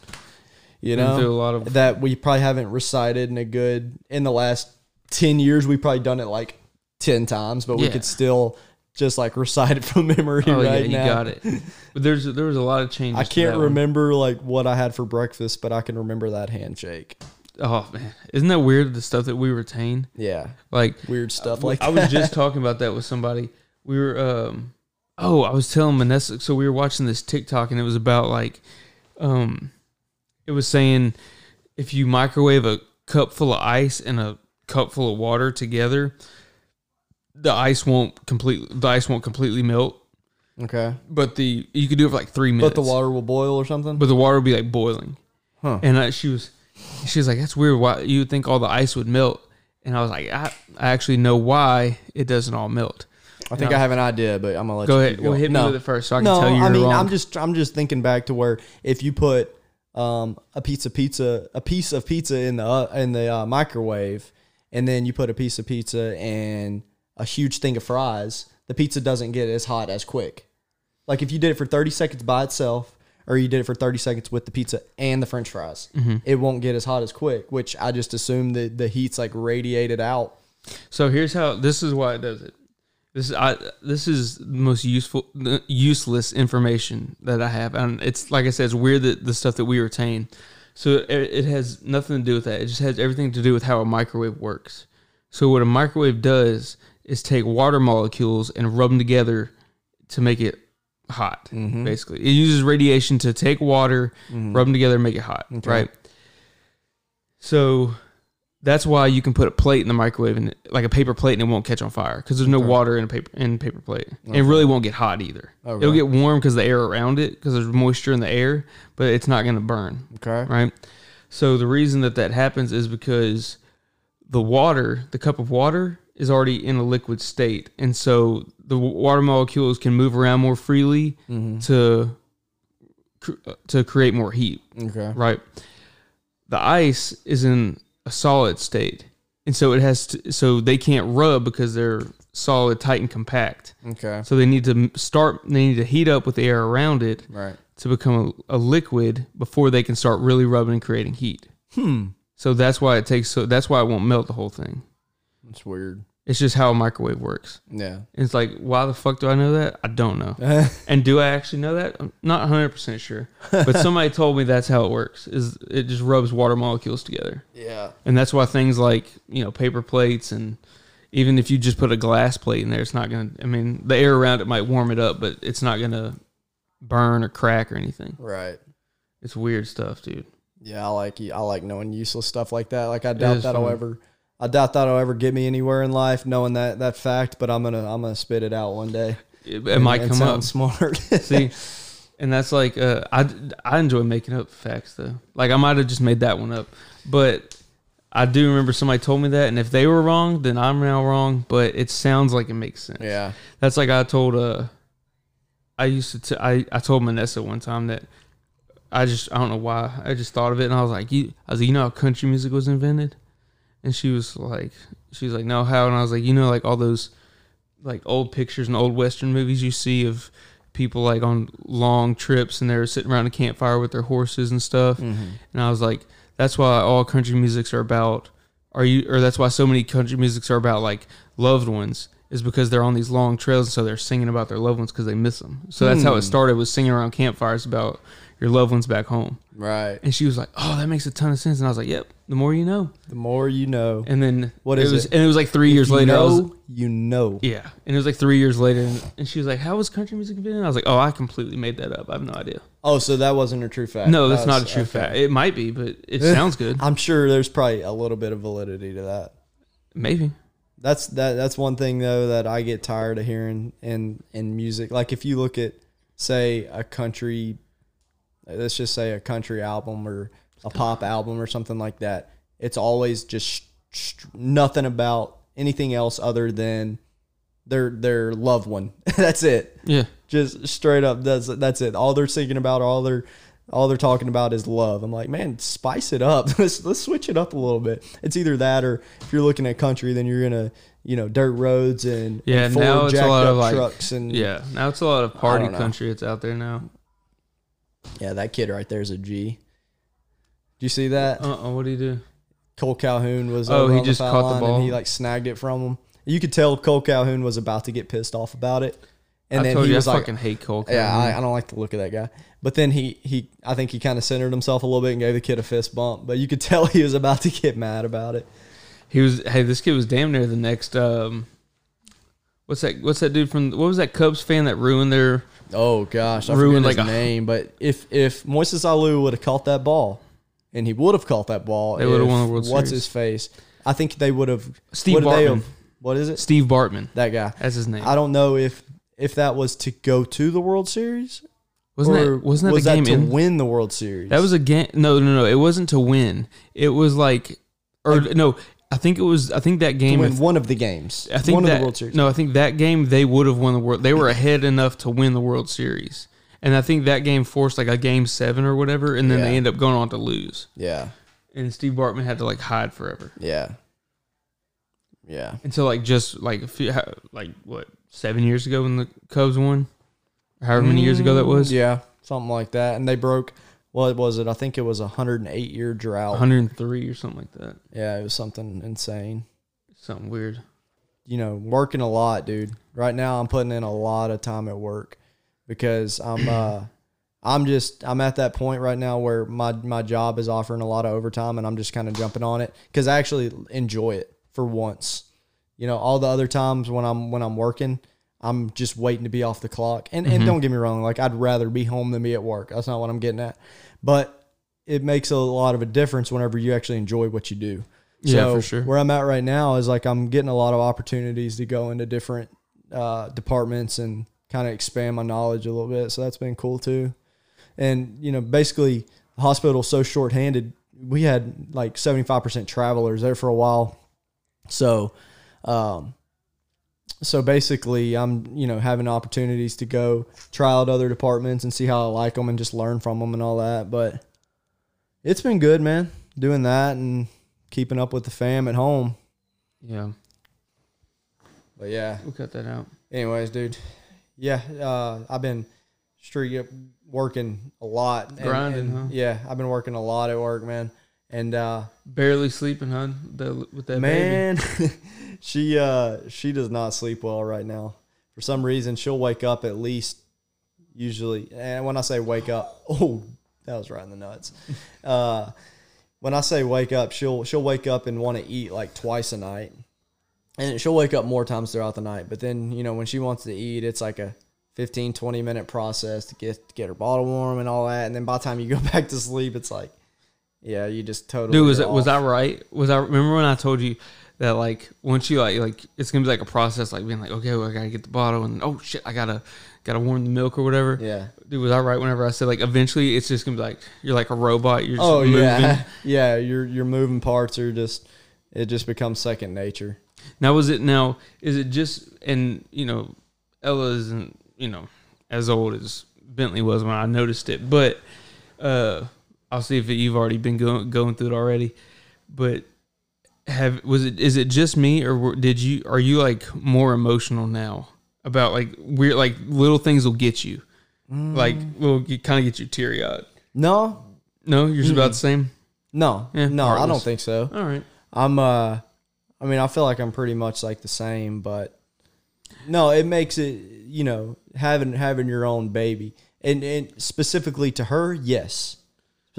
You Been through know a lot of that we probably haven't recited in a good in the last ten years. We probably done it like ten times, but we Yeah. could still just like recite it from [laughs] memory oh yeah, right you now. got it. [laughs] But there's there was a lot of changes. I to can't that one. remember like what I had for breakfast, but I can remember that handshake. Oh man, isn't that weird? The stuff that we retain, Yeah, like weird stuff like I was that. just [laughs] talking about that with somebody. We were um oh, I was telling Vanessa so we were watching this TikTok and it was about like um it was saying if you microwave a cup full of ice and a cup full of water together, the ice won't completely the ice won't completely melt. okay, But the you could do it for like three minutes. but the water will boil or something. but the water will be like boiling. Huh. And I, she was she was like, That's weird. Why you would think all the ice would melt? And I was like, I, I actually know why it doesn't all melt. I think No. I have an idea, but I'm gonna let you Go you ahead. keep Well, hit me no. with it first so I can no, tell you I mean, wrong. I'm just I'm just thinking back to where if you put um, a pizza pizza a piece of pizza in the uh, in the uh, microwave, and then you put a piece of pizza and a huge thing of fries, the pizza doesn't get as hot as quick. Like if you did it for 30 seconds by itself, or you did it for 30 seconds with the pizza and the French fries, Mm-hmm. it won't get as hot as quick. Which I just assume that the heat's like radiated out. So here's how this is why it does it. This is I this is the most useful useless information that I have, and it's like I said, it's weird that the stuff that we retain. So it, it has nothing to do with that. It just has everything to do with how a microwave works. So what a microwave does is take water molecules and rub them together to make it hot. Mm-hmm. Basically, it uses radiation to take water, mm-hmm. rub them together, and make it hot. Right. So that's why you can put a plate in the microwave and like a paper plate and it won't catch on fire because there's no water in a paper in paper plate. And it really won't get hot either. Okay. It'll get warm because the air around it because there's moisture in the air, but it's not going to burn. Okay. Right. So the reason that that happens is because the water, the cup of water, is already in a liquid state, and so the water molecules can move around more freely mm-hmm. to uh, to create more heat Okay. right? The ice is in a solid state, and so it has to. So they can't rub because they're solid, tight, and compact. Okay. So they need to start. They need to heat up with the air around it Right. to become a, a liquid before they can start really rubbing and creating heat. Hmm. So that's why it takes. So that's why it won't melt the whole thing. It's weird. It's just how a microwave works. Yeah. It's like, why the fuck do I know that? I don't know. [laughs] and do I actually know that? I'm not 100% sure. But [laughs] somebody told me that's how it works. Is it just rubs water molecules together. yeah. And that's why things like, you know, paper plates and even if you just put a glass plate in there, it's not going to I mean, the air around it might warm it up, but it's not going to burn or crack or anything. Right. It's weird stuff, dude. Yeah, I like I like knowing useless stuff like that. Like I doubt that'll fun. ever I doubt that'll ever get me anywhere in life knowing that that fact, but I'm going to I'm to spit it out one day. It, it might And come sound up. smart. [laughs] See, and that's like uh, I I enjoy making up facts though. Like I might have just made that one up, but I do remember somebody told me that, and if they were wrong, then I'm now wrong. But it sounds like it makes sense. yeah. That's like I told uh, I used to t- I I told Manessa one time that I just I don't know why I just thought of it, and I was like, you I was like, you know how country music was invented, and she was like, she was like, no, how? And I was like, you know, like all those like old pictures and old western movies you see of people like on long trips and they're sitting around a campfire with their horses and stuff. Mm-hmm. And I was like, that's why all country musics are about. Are you? Or that's why so many country musics are about like loved ones. Is because they're on these long trails, and so they're singing about their loved ones because they miss them. So that's how Hmm. it started. Was singing around campfires about your loved ones back home. Right. And she was like, "Oh, that makes a ton of sense." And I was like, "Yep, the more you know." The more you know. And then What it is was, it? and it was like three years you later. I was, know, you know. yeah, and it was like three years later, and, and she was like, "How was country music invented?" And I was like, "Oh, I completely made that up. I have no idea." Oh, so that wasn't a true fact. No, that's That not a true okay. fact. It might be, but it [laughs] sounds good. I'm sure there's probably a little bit of validity to that. Maybe. That's that. That's one thing though that I get tired of hearing in in music. Like if you look at, say, a country, let's just say a country album or a pop album or something like that. It's always just nothing about anything else other than their their loved one. [laughs] that's it. Yeah. Just straight up. That's that's it. All they're singing about, all they're all they're talking about is love. I'm like, man, spice it up. [laughs] let's let's switch it up a little bit. It's either that or if you're looking at country, then you're gonna you know dirt roads and Yeah, and now it's a lot of, like- trucks and Yeah. Now it's a lot of party country It's out there now. Yeah. That kid right there is a G. Do you see that? Uh oh, what do you do? Cole Calhoun was Oh, over he on just the foul caught the line ball? and he like snagged it from him. You could tell Cole Calhoun was about to get pissed off about it, and I then told he you was I like, fucking hate Cole. Yeah, I, I don't like the look of that guy. But then he he I think he kind of centered himself a little bit and gave the kid a fist bump. But you could [laughs] tell he was about to get mad about it. He was. Hey, this kid was damn near the next. Um, what's that? What's that dude from? What was that Cubs fan that ruined their? Oh gosh, I Ruined like his a- name. But if if Moises Alou would have caught that ball, and he would have caught that ball, They would've won the World What's Series. his face? I think they would have. Steve would they Bartman. have- What is it? Steve Bartman. That guy. That's his name. I don't know if if that was to go to the World Series wasn't or that? Wasn't that was the game that to in? win the World Series? That was a game. No, no, no. It wasn't to win. It was like, or no. I think it was. I think that game. win if- one of the games. I think one that, of the World Series. No, I think that game they would have won the world. They were ahead enough to win the World Series, and I think that game forced like a game seven or whatever, and then they Yeah. end up going on to lose. Yeah, And Steve Bartman had to like hide forever yeah, yeah. until like just like a few, like what seven years ago when the Cubs won, however many years ago that was. Mm, Yeah, something like that. And they broke. What was it? I think it was a 108 year drought. 103 or something like that. Yeah, it was something insane. Something weird. You know, working a lot, dude. Right now, I'm putting in a lot of time at work because I'm. uh [clears throat] I'm just I'm at that point right now where my my job is offering a lot of overtime and I'm just kind of jumping on it because I actually enjoy it for once. You know, all the other times when I'm when I'm working, I'm just waiting to be off the clock. And and don't get me wrong, like I'd rather be home than be at work. That's not what I'm getting at. But it makes a lot of a difference whenever you actually enjoy what you do. Yeah, for sure. Where I'm at right now is like I'm getting a lot of opportunities to go into different uh, departments and kind of expand my knowledge a little bit. So that's been cool too. And you know, basically, the hospital's so short-handed. We had like 75% travelers there for a while. So, um, so basically, I'm you know having opportunities to go try out other departments and see how I like them and just learn from them and all that. But it's been good, man, doing that and keeping up with the fam at home. Yeah, But yeah, we'll cut that out. anyways, dude, yeah, uh, I've been straight up working a lot, and- Grinding, and, huh? Yeah, I've been working a lot at work, man. And uh, Barely sleeping? The, with that baby. man, [laughs] she uh, she does not sleep well right now. For some reason, she'll wake up at least usually. And when I say wake up, [laughs] oh, that was right in the nuts. [laughs] Uh, when I say wake up, she'll she'll wake up and want to eat like twice a night, and she'll wake up more times throughout the night. But then you know when she wants to eat, it's like a 15, 20 minute process to get to get her bottle warm and all that. And then by the time you go back to sleep, it's like, yeah, you just totally. Dude, was it was. I right? Was I remember when I told you that like once you like like it's gonna be like a process like being like okay well, I gotta get the bottle and oh shit I gotta gotta warm the milk or whatever. Yeah. Dude, was I right whenever I said like eventually it's just gonna be like you're like a robot. You're just Oh moving. [laughs] yeah, yeah. Your your moving parts are just it just becomes second nature. Now was it now is it just and you know Ella isn't you know as old as Bentley was when I noticed it, but uh I'll see if you've already been going going through it already. But have was it is it just me or did you are you like more emotional now about like weird like little things will get you like will kind of get you teary eyed. No, No, you're just about the same. no, Yeah, no. I don't think so. All right. I'm uh, I mean, I feel like I'm pretty much like the same, but no, it makes it you know having having your own baby and and specifically to her, yes,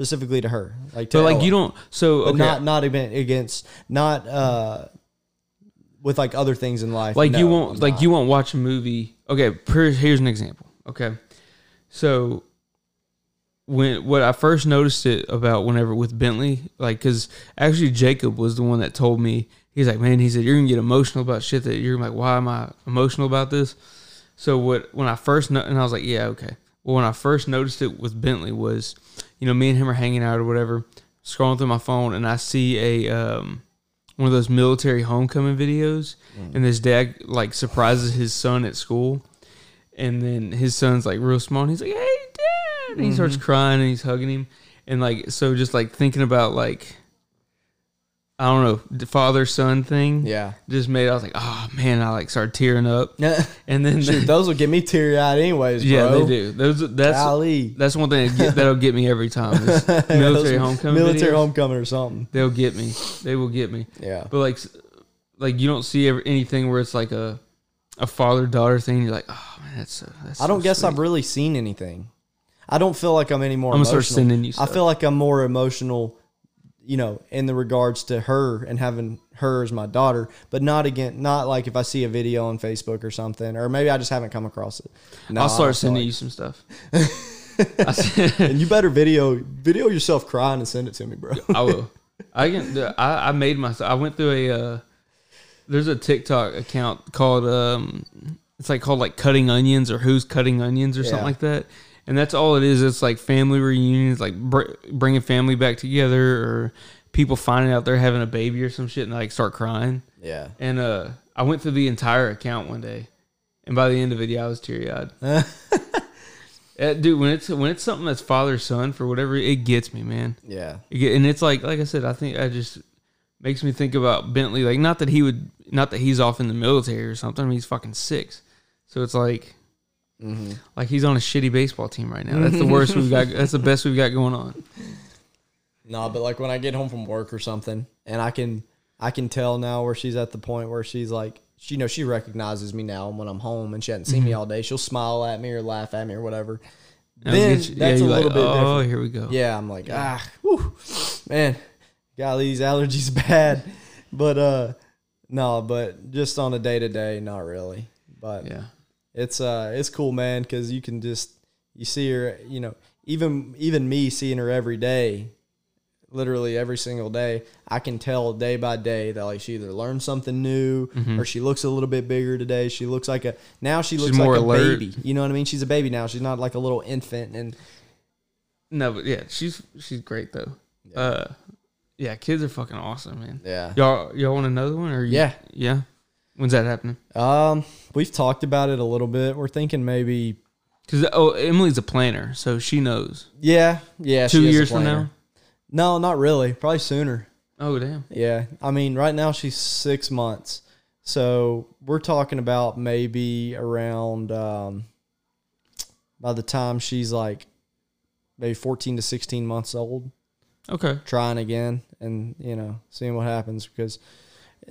specifically to her, like to But like Ella. you don't so but not not against not uh with like other things in life. like you won't I'm like not. you won't watch a movie okay here's an example okay so when what i first noticed it about whenever with bentley like because actually jacob was the one that told me he's like man he said you're gonna get emotional about shit that you're like why am i emotional about this so what when i first no- and i was like yeah okay well when i first noticed it with bentley was you know me and him are hanging out or whatever scrolling through my phone and i see a um one of those military homecoming videos and this dad like surprises his son at school and then his son's like real small and he's like hey dad! And he starts crying and he's hugging him and like so just like thinking about like i don't know the father son thing Yeah. just made i was like oh man i like started tearing up [laughs] Yeah. and then Shoot, [laughs] those will get me teary eyed anyways, yeah bro. they do those that's Golly. that's one thing that get, that'll get me every time is [laughs] military homecoming military videos. homecoming or something. they'll get me they will get me Yeah. But like, like you don't see ever, anything where it's like a a father daughter thing. You're like, oh man, that's so, that's. I don't so guess sweet." I've really seen anything. I don't feel like I'm any more I'm gonna emotional. start sending you I feel like I'm more emotional, you know, in the regards to her and having her as my daughter, but not again, not like if I see a video on Facebook or something, or maybe I just haven't come across it. No, I'll start sending like- you some stuff. [laughs] And you better video video yourself crying and send it to me, bro. I will. I can. I, I made myself. I went through a. Uh, there's a TikTok account called um, it's like called like cutting onions or who's cutting onions or Yeah. something like that. And that's all it is. It's like family reunions, like br- bringing family back together, or people finding out they're having a baby or some shit, and like start crying. Yeah. And uh, I went through the entire account one day, and by the end of it, yeah, I was teary eyed. [laughs] dude, when it's when it's something that's father son for whatever, it gets me, man. Yeah. It get- and it's like like I said, I think I just makes me think about Bentley. Like not that he would, not that he's off in the military or something. I mean, he's fucking six, so it's like. Like he's on a shitty baseball team right now. That's the worst we've got. That's the best we've got going on. [laughs] No, but like when I get home from work or something, and I can I can tell now where she's at the point where she's like, she you know she recognizes me now when I'm home and she hasn't seen me all day. She'll smile at me or laugh at me or whatever. It'll Then you- that's a little like, bit oh, different. here we go. Yeah, I'm like, ah, whew, man, golly, these allergies [laughs] bad. But uh, no, but just on a day to day, not really. But yeah. It's uh, it's cool, man, because you can just you see her, you know, even even me seeing her every day, literally every single day, I can tell day by day that like she either learned something new or she looks a little bit bigger today. She looks like a now she looks more like a alert. baby. You know what I mean? She's a baby now. She's not like a little infant and. No, but yeah, she's she's great though. Uh, yeah, kids are fucking awesome, man. Yeah. Y'all y'all want another one or you- Yeah. yeah? When's that happening? Um, we've talked about it a little bit. We're thinking maybe, Because oh, Emily's a planner, so she knows. yeah, yeah. Two she has a years from now. No, not really. Probably sooner. Oh damn. Yeah, I mean, right now she's six months, so we're talking about maybe around um, by the time she's like maybe fourteen to sixteen months old. Okay. trying again and you know seeing what happens because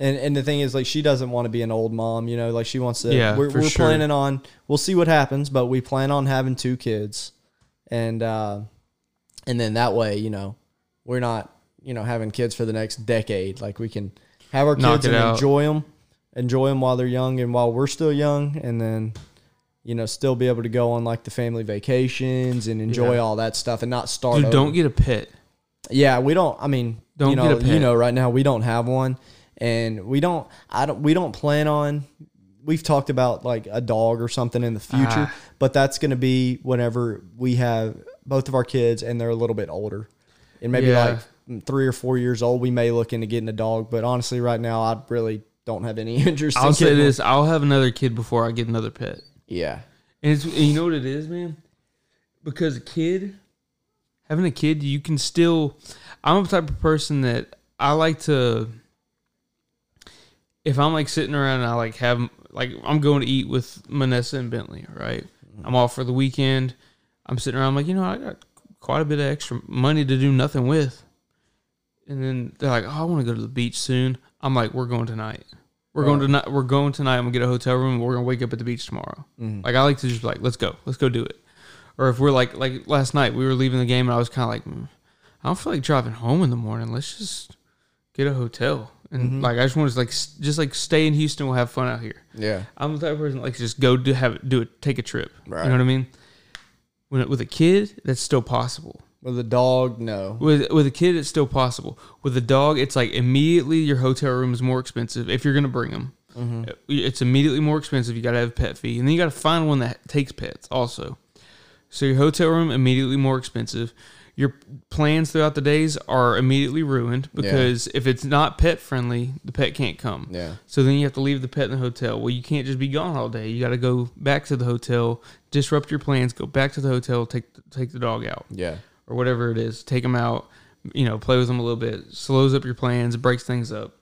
and and the thing is like she doesn't want to be an old mom you know like she wants to Yeah, we're, for we're sure. planning on we'll see what happens but we plan on having two kids and uh and then that way you know we're not you know having kids for the next decade like we can have our Knock kids and out. enjoy them enjoy them while they're young and while we're still young and then you know still be able to go on like the family vacations and enjoy Yeah. all that stuff and not start Dude, over. don't get a pit. Yeah, we don't. I mean, Don't you know, get a pet. you know, right now we don't have one, and we don't. I don't. We don't plan on. We've talked about like a dog or something in the future, Ah. but that's going to be whenever we have both of our kids and they're a little bit older, and maybe Yeah. like three or four years old. We may look into getting a dog, but honestly, right now I really don't have any [laughs] interest. I'll in say getting one. this: I'll have another kid before I get another pet. Yeah, And, it's, and you know what it is, man? Because a kid, having a kid, you can still. I'm the type of person that I like to. If I'm like sitting around and I like have like I'm going to eat with Manessa and Bentley, right? I'm off for the weekend. I'm sitting around I'm like, you know, I got quite a bit of extra money to do nothing with. And then they're like, "Oh, I want to go to the beach soon." I'm like, "We're going tonight. We're going tonight. We're going tonight. I'm gonna get a hotel room. and We're gonna wake up at the beach tomorrow." Like I like to just be like, "Let's go. Let's go do it." Or if we're like like last night, we were leaving the game and I was kind of like, mm, "I don't feel like driving home in the morning. Let's just get a hotel." And mm-hmm. like I just want to like just like stay in Houston. We'll have fun out here. yeah, I'm the type of person that likes to just go do have do it, take a trip. Right. You know what I mean? When with a kid, that's still possible. with a dog, no. With with a kid, it's still possible. With a dog, it's like immediately your hotel room is more expensive if you're gonna bring them. Mm-hmm. Uh, it's immediately more expensive. You gotta have a pet fee, and then you gotta find one that takes pets also. So your hotel room immediately more expensive. Your plans throughout the days are immediately ruined because if it's not pet friendly, the pet can't come. Yeah. So then you have to leave the pet in the hotel. Well, you can't just be gone all day. You got to go back to the hotel, disrupt your plans, go back to the hotel, take take the dog out Yeah, or whatever it is. Take them out, you know, play with them a little bit, slows up your plans, breaks things up.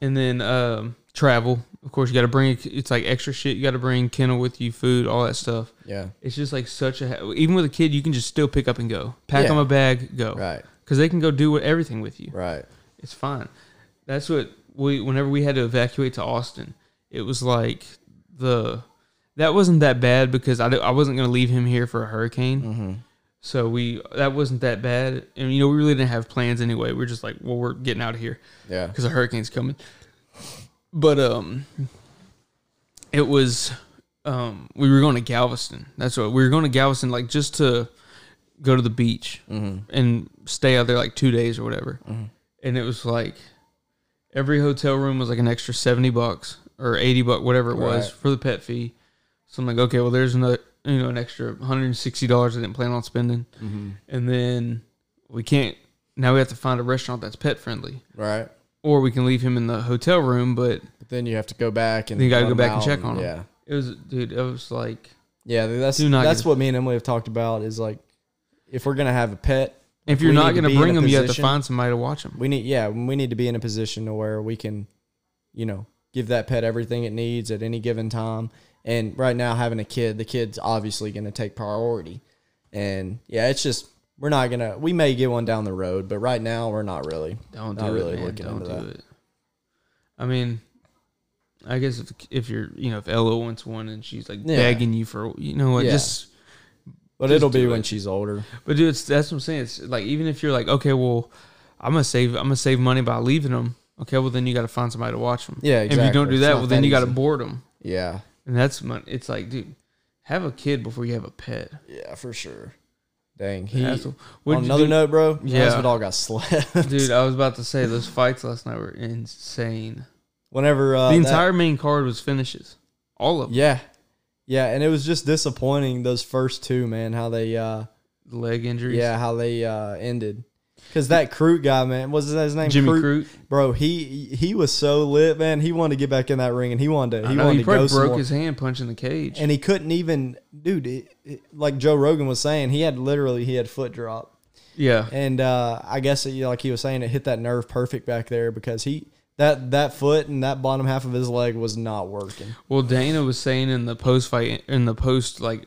And then um, travel. Of course, you got to bring. It's like extra shit. You got to bring kennel with you, food, all that stuff. yeah, It's just like such a. Even with a kid, you can just still pick up and go. Pack Yeah. them a bag, go. right, Because they can go do what, everything with you. right. It's fine. That's what we. Whenever we had to evacuate to Austin, it was like the. That wasn't that bad because I, I wasn't going to leave him here for a hurricane. Mm-hmm. So we that wasn't that bad, and you know we really didn't have plans anyway. We are just like, well, we're getting out of here Yeah, because a hurricane's coming. But um, it was um we were going to Galveston. That's what we were going to Galveston like just to go to the beach and stay out there like two days or whatever. And it was like every hotel room was like an extra seventy bucks or eighty buck whatever it was Right. for the pet fee. So I'm like, okay, well, there's another you know an extra hundred and sixty dollars I didn't plan on spending, and then we can't. Now we have to find a restaurant that's pet friendly, right. Or we can leave him in the hotel room. But But then you have to go back and Then you gotta go back and check on him. Yeah, it was, dude, it was like, yeah. That's Do not that's what me and Emily have talked about. Is like if we're gonna have a pet, if you're not need to gonna in bring a him, you have to position- find somebody to watch him. we need yeah we need to be in a position to where we can, you know, give that pet everything it needs at any given time. And right now, having a kid, the kid's obviously going to take priority. And yeah, it's just we're not gonna. We may get one down the road, but right now we're not really. Don't not do really it, man. looking Don't into do that. it. I mean, I guess if if you're you know if Ella wants one and she's like Yeah. begging you for you know what Yeah. just But Just it'll be do when it. she's older. But dude, it's, that's what I'm saying. It's like even if you're like, okay, well, I'm gonna save, I'm gonna save money by leaving them. Okay, well then you got to find somebody to watch them. Yeah, If you don't exactly. do It's that, not well then that you got to easy. board them, Yeah, and that's mon- It's like, dude, have a kid before you have a pet. yeah, for sure. Dang. He, on you another do- note, bro. Yeah. Yeah, all got slapped, [laughs] dude, I was about to say those fights last night were insane. Whenever uh, the that- entire main card was finishes, all of them. yeah, yeah, and it was just disappointing those first two, man. How they uh, leg injuries. yeah, how they uh ended. Because that Crute guy, man, was his name? Jimmy Crute? Crute. bro. He he was so lit, man. He wanted to get back in that ring, and he wanted to. He know, wanted he to probably go broke more. his hand punching the cage. and he couldn't even, dude. It, it, like Joe Rogan was saying, he had literally he had foot drop, yeah, and uh, I guess it, like he was saying, it hit that nerve perfect back there because he that that foot and that bottom half of his leg was not working. Well, Dana was saying in the post fight, in the post like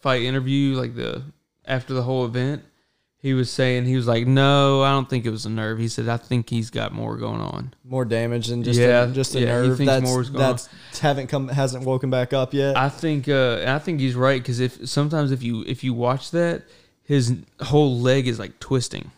fight interview, like the after the whole event, he was saying he was like, no, I don't think it was a nerve. He said, I think he's got more going on. More damage than just Yeah, a, just a yeah, he nerve. thinks that's more is going on. that's haven't come hasn't woken back up yet. I think uh, I think he's right because if sometimes if you if you watch that, his whole leg is like twisting.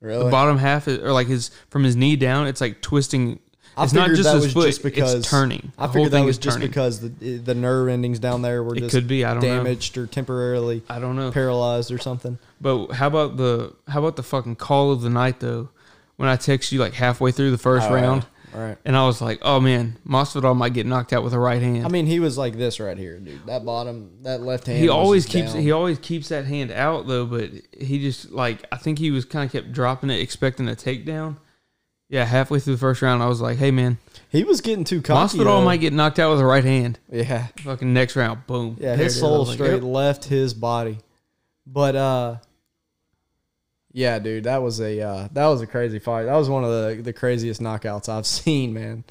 really, The bottom half is, or like his from his knee down, it's like twisting. I It's not just that his was foot; just because it's turning. I The whole figured that was just turning. because the the nerve endings down there were It just could be. I don't know. damaged or temporarily I don't know. paralyzed or something. But how about the how about the fucking call of the night though? When I text you like halfway through the first round, right. and I was like, "Oh man, Masvidal might get knocked out with a right hand." I mean, he was like this right here, dude. That bottom, that left hand. he always keeps down. he always keeps that hand out though, but he just like I think he was kind of kept dropping it, expecting a takedown. Yeah, halfway through the first round, I was like, "Hey man, He was getting too cocky. Masvidal though. might get knocked out with a right hand." Yeah, Fucking next round, boom. yeah. There His it is. I soul was like, straight "Yep." left his body, but uh, yeah, dude, that was a uh, that was a crazy fight. That was one of the the craziest knockouts I've [laughs] seen, man.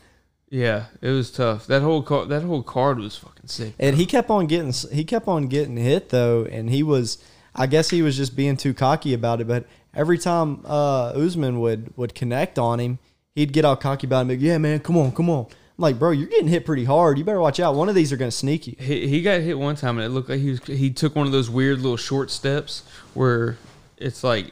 Yeah, it was tough. That whole car, that whole card was fucking sick. And he kept on getting he kept on getting hit though, and he was I guess he was just being too cocky about it. But every time uh, Usman would would connect on him, he'd get all cocky about him. Like, yeah, man, come on, come on. I'm like, bro, you're getting hit pretty hard. You better watch out. One of these are gonna sneak you. He, he got hit one time and it looked like he was he took one of those weird little short steps where it's like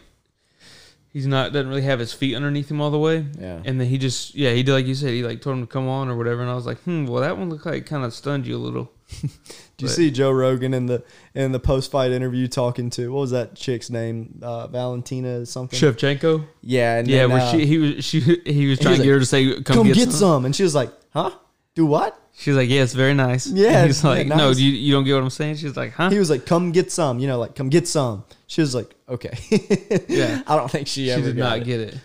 he's not doesn't really have his feet underneath him all the way. Yeah. And then he just yeah, he did like you said, he like told him to come on or whatever and I was like, "Hmm, well that one looked like kind of stunned you a little." [laughs] Do you But- see Joe Rogan in the in the post fight interview talking to what was that chick's name? Uh, Valentina something. Shevchenko? Yeah, and Yeah, then, where uh, she he was she he was trying to like, get her to say come, come, get, get, some. some. and she was like, huh? Do what? She's like, "Yeah, it's very nice." Yeah, And he's yeah, like, "No, you you don't get what I'm saying?" She's like, "Huh?" He was like, come get some. You know, like come get some. She was like, okay. Yeah. [laughs] I don't think she, she ever did got not it. get it.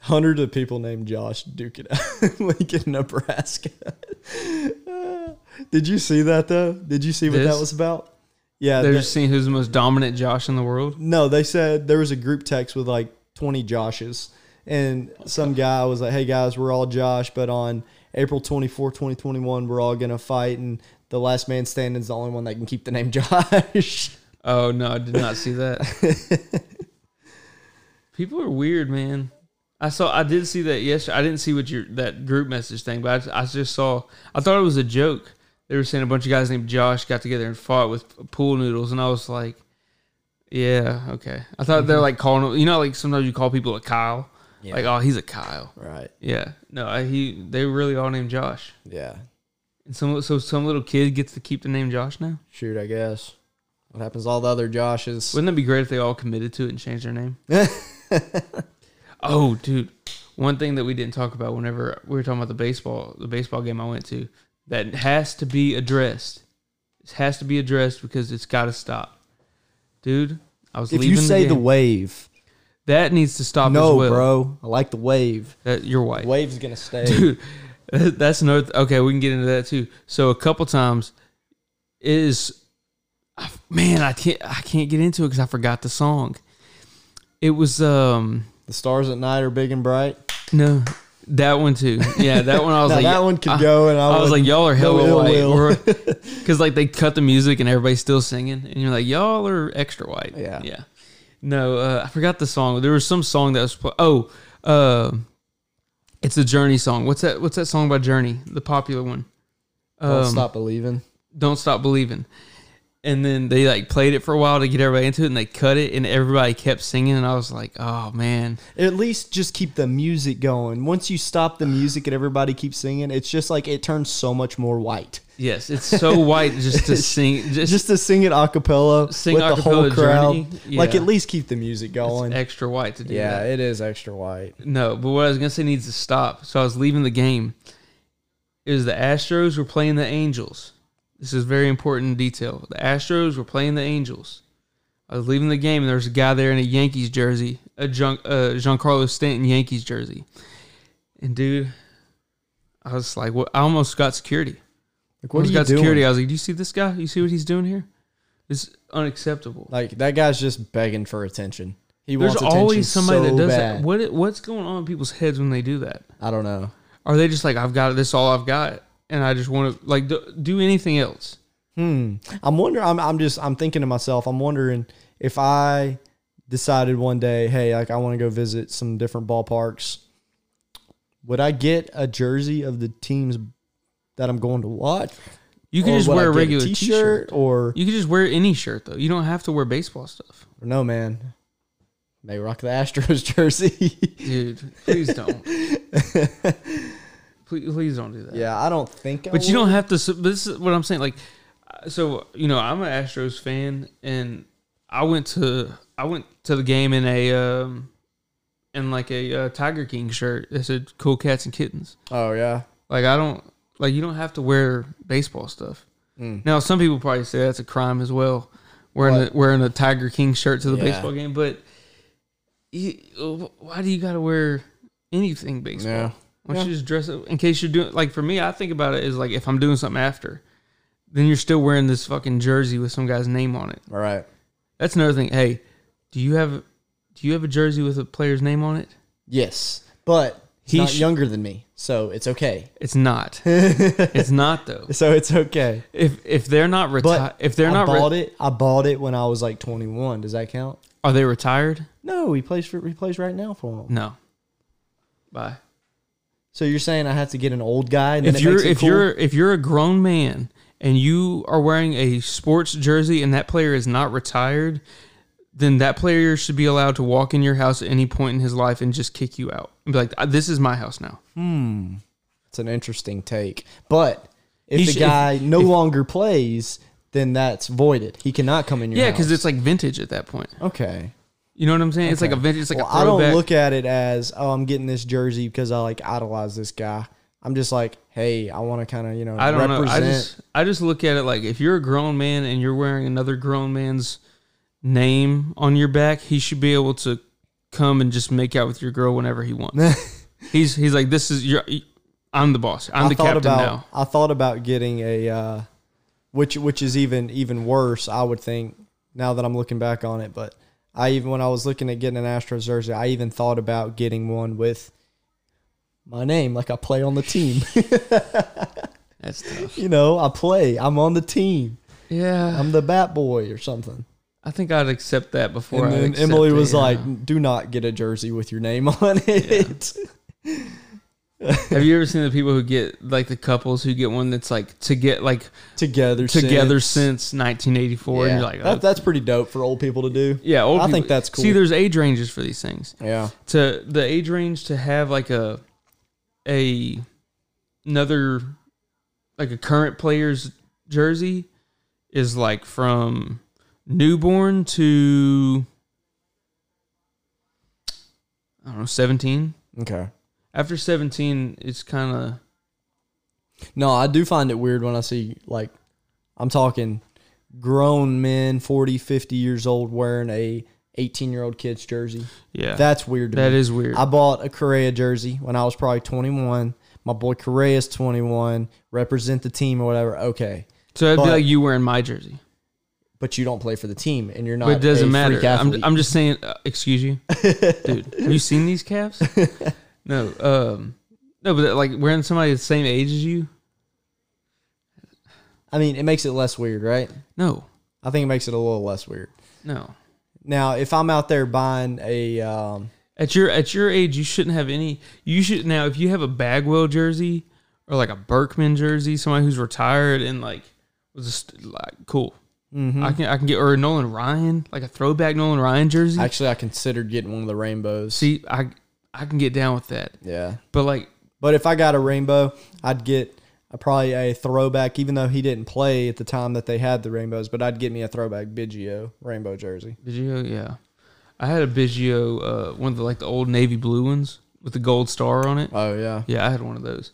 Hundreds of people named Josh Duke it out [laughs] Lincoln, Nebraska. Did you see that though? Did you see what that was about? Yeah. They're just seeing who's the most dominant Josh in the world. no, they said there was a group text with like 20 Joshes. And some guy was like, hey guys, we're all Josh, but on April 24, 2021, we're all going to fight. And the last man standing is the only one that can keep the name [laughs] Josh. Oh no, I did not see that. [laughs] People are weird, man. I saw. I did see that. yesterday. I didn't see what your that group message thing, but I, I just saw. I thought it was a joke. They were saying a bunch of guys named Josh got together and fought with pool noodles, and I was like, "Yeah, okay." I thought they're mm-hmm. like calling. You know, like sometimes you call people a Kyle. Yeah. Like, oh, he's a Kyle. right. Yeah. No, I, he. They really all named Josh. Yeah. And some so some little kid gets to keep the name Josh now. Shoot, I guess. What happens to all the other Joshes? Wouldn't it be great if they all committed to it and changed their name? [laughs] oh, dude. One thing that we didn't talk about whenever we were talking about the baseball, the baseball game I went to, that has to be addressed. It has to be addressed because it's got to stop. Dude, I was if leaving you say the, the, wave, that needs to stop no, as well. bro. I like the wave. That you're white. Wave's gonna stay. dude that's another th- okay we can get into that too so a couple times is man i can't i can't get into it because i forgot the song it was um The stars at night are big and bright. no that one too. Yeah that one i was [laughs] Now like that one could I, go, and I, I was like y'all are hella white. because [laughs] like they cut the music and everybody's still singing and you're like y'all are extra white. Yeah. yeah. No uh, i forgot the song. There was some song that was pl- oh uh it's a journey song. What's that what's that song by journey? The popular one. Don't Um, stop believing. don't stop believing and then they like played it for a while to get everybody into it and they cut it and everybody kept singing and i was like oh man At least just keep the music going. Once you stop the music and everybody keeps singing, it's just like it turns so much more white. yes it's so white just to [laughs] sing just, Just to sing it a cappella Sing with a the whole cappella crowd. Journey, Like at least keep the music going. It's extra white to do that. yeah, that it is extra white. no but what i was gonna say needs to stop so i was leaving the game is the astros were playing the angels this is very important detail the astros were playing the angels I was leaving the game and there was a guy there in a Yankees jersey, a Jean, uh, Giancarlo Stanton Yankees jersey. And dude, I was like, what? I almost got security. Like I what are you got doing? security. I was like, do you see this guy? You see what he's doing here? It's unacceptable. Like that guy's just begging for attention. He There's wants attention always somebody so that does bad. that. What what's going on in people's heads when they do that? I don't know. Are they just like, I've got it, this all I've got, and I just want to like do, do anything else? Hmm. I'm wondering. I'm. I'm just. I'm thinking to myself. I'm wondering if I decided one day, hey, like I want to go visit some different ballparks, would I get a jersey of the teams that I'm going to watch? You can Or just wear a regular t-shirt, t-shirt. or, You can just wear any shirt though. You don't have to wear baseball stuff, no, man. May rock the Astros [laughs] jersey. dude. Please don't. [laughs] please, please don't do that. yeah, I don't think. I But you don't have to. This is what I'm saying. Like, uh, so you know, I'm an Astros fan, and I went to I went to the game in a um in like a uh, Tiger King shirt that said "Cool Cats and Kittens." Oh yeah. Like, I don't like you don't have to wear baseball stuff. Mm. Now, some people probably say that's a crime as well, wearing a, wearing a Tiger King shirt to the Yeah. baseball game. But you, why do you got to wear anything baseball? Yeah. Why don't Yeah. you just dress up in case you're doing like for me? I think about it is like if I'm doing something after, then you're still wearing this fucking jersey with some guy's name on it. All right. That's another thing. Hey, do you have do you have a jersey with a player's name on it? Yes, but he's not sh- younger than me, so it's okay. It's not. [laughs] it's not though. So it's okay. If if they're not retired, if they're I not, re- bought it. I bought it when I was like 21. Does that count? are they retired? No, he plays for he plays right now for him. No. Bye. So you're saying I have to get an old guy? And if it you're if cool? you're if you're a grown man and you are wearing a sports jersey and that player is not retired, then that player should be allowed to walk in your house at any point in his life and just kick you out and be like, "This is my house now." Hmm, it's an interesting take, but if He the should- guy if- no if- longer plays, then that's voided. He cannot come in your Yeah, house. because it's like vintage at that point. okay. You know what I'm saying? It's like a Okay. vintage. It's like well, a I throwback. don't look at it as oh I'm getting this jersey because I like idolize this guy. I'm just like hey I want to kind of you know I don't know. I just I just look at it like if you're a grown man and you're wearing another grown man's name on your back, he should be able to come and just make out with your girl whenever he wants. [laughs] he's he's like this is your I'm the boss. I'm I the thought captain about now. I thought about getting a uh, which which is even even worse. I would think now that I'm looking back on it, but I even when I was looking at getting an Astros jersey, I even thought about getting one with my name, like I play on the team. [laughs] That's tough. you know, I play. I'm on the team. Yeah. I'm the bat boy or something. I think I'd accept that before and I then Emily was uh, like, "Do not get a jersey with your name on it." [laughs] Have you ever seen the people who get like the couples who get one that's like to get like together, together since. since 1984 Yeah. and you're like that, oh, that's pretty dope for old people to do. yeah old I people- think that's cool. see there's age ranges for these things Yeah. to the age range to have like a a another like a current player's jersey is like from newborn to I don't know 17 Okay. After 17 it's kind of No, I do find it weird when I see like I'm talking grown men 40, 50 years old wearing a 18 year old kid's jersey. yeah That's weird to that me. is weird I bought a Correa jersey when I was probably 21. My boy Correa's 21. Represent the team or whatever. Okay. so it'd be like you wearing my jersey But you don't play for the team and you're not but it doesn't matter I'm. I'm just saying uh, excuse you [laughs] dude have you seen these calves [laughs] no um no but like wearing somebody the same age as you I mean, it makes it less weird, right? no I think it makes it a little less weird. no Now, if I'm out there buying a um, At your at your age, you shouldn't have any. You should now if you have a Bagwell jersey or like a Berkman jersey, somebody who's retired and like was just like cool. Mm-hmm. I can I can get or a Nolan Ryan like a throwback Nolan Ryan jersey. actually I considered getting one of the rainbows. See, I I can get down with that, yeah. but like But if I got a rainbow, I'd get a, probably a throwback, even though he didn't play at the time that they had the rainbows. But I'd get me a throwback Biggio rainbow jersey. Biggio, yeah, I had a Biggio, uh, one of the like the old navy blue ones with the gold star on it. Oh yeah, Yeah, I had one of those.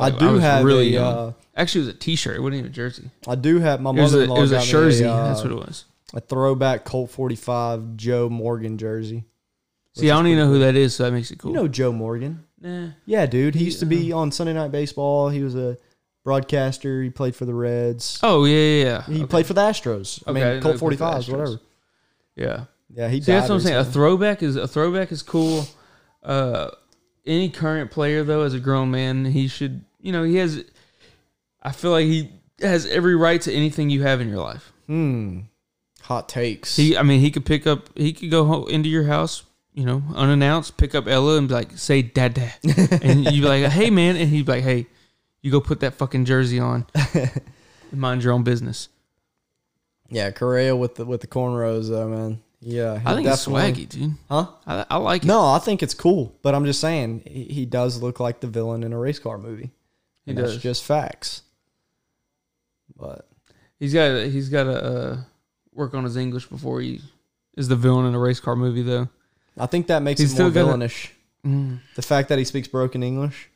I Like, do was have really a. Uh, Actually, it was a T-shirt. It wasn't even a jersey. I do have my It was mother-in-law it was a jersey. uh, That's what it was. a throwback Colt 45 Joe Morgan jersey. See, I don't even know who that is, so that makes it cool. You know Joe Morgan? nah. Yeah, dude. He used to be on Sunday Night Baseball. He was a broadcaster. He played for the Reds. Oh yeah, yeah, yeah. He Okay. played for the Astros. I Okay, I mean, didn't Colt he played for the 45s, Astros. whatever. Yeah. Yeah, he See, that's what I'm saying. A recently. throwback is a throwback is cool. Uh, any current player though, as a grown man, he should, you know, he has. I feel like he has every right to anything you have in your life. Hmm. Hot takes. He, I mean, he could pick up. He could go ho- into your house, you know, unannounced, pick up Ella and be like, "Say, dad, dad," and you'd be like, "Hey, man," and he'd be like, "Hey, you go put that fucking jersey on, and [laughs] mind your own business." yeah, Correa with the with the cornrows though, man. Yeah, I think it's swaggy, dude. Huh? I, I like it. No, I think it's cool, but I'm just saying he, he does look like the villain in a race car movie. He does. just facts. But He's got he's got to uh, work on his English before he is the villain in a race car movie, though. I think that makes He's it still more gotta- villainish. Mm. The fact that he speaks broken English.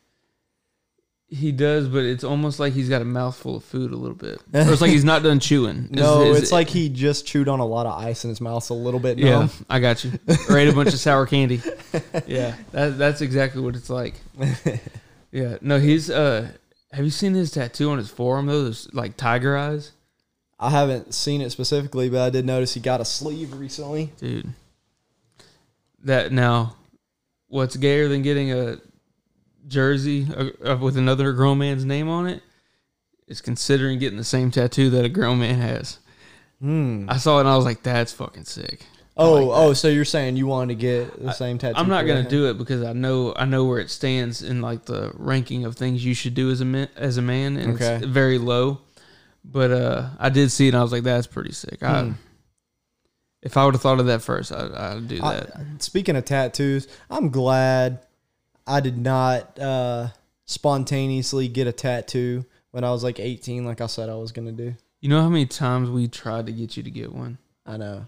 He does, but it's almost like he's got a mouthful of food a little bit, [laughs] or it's like he's not done chewing. No, Is- is it's it- like he just chewed on a lot of ice in his mouth, a little bit yeah. I got you. Or ate a bunch of sour candy. [laughs] Yeah, that, that's exactly what it's like. [laughs] Yeah, no, he's. uh Have you seen his tattoo on his forearm though? There's like tiger eyes, I haven't seen it specifically, but I did notice he got a sleeve recently. dude. That now, what's gayer than getting a jersey uh, uh, with another grown man's name on it? Is considering getting the same tattoo that a grown man has. Hmm. I saw it and I was like, "That's fucking sick." Oh, like oh, so you're saying you wanted to get the same tattoo? I'm not gonna him? do it because I know I know where it stands in like the ranking of things you should do as a man, as a man, and Okay. it's very low. But uh, I did see it, and I was like, "That's pretty sick." I, Hmm. If I would have thought of that first, I, I'd do I- that. speaking of tattoos, I'm glad I did not uh, spontaneously get a tattoo when I was like 18, like I said I was gonna do. you know how many times we tried to get you to get one, I know.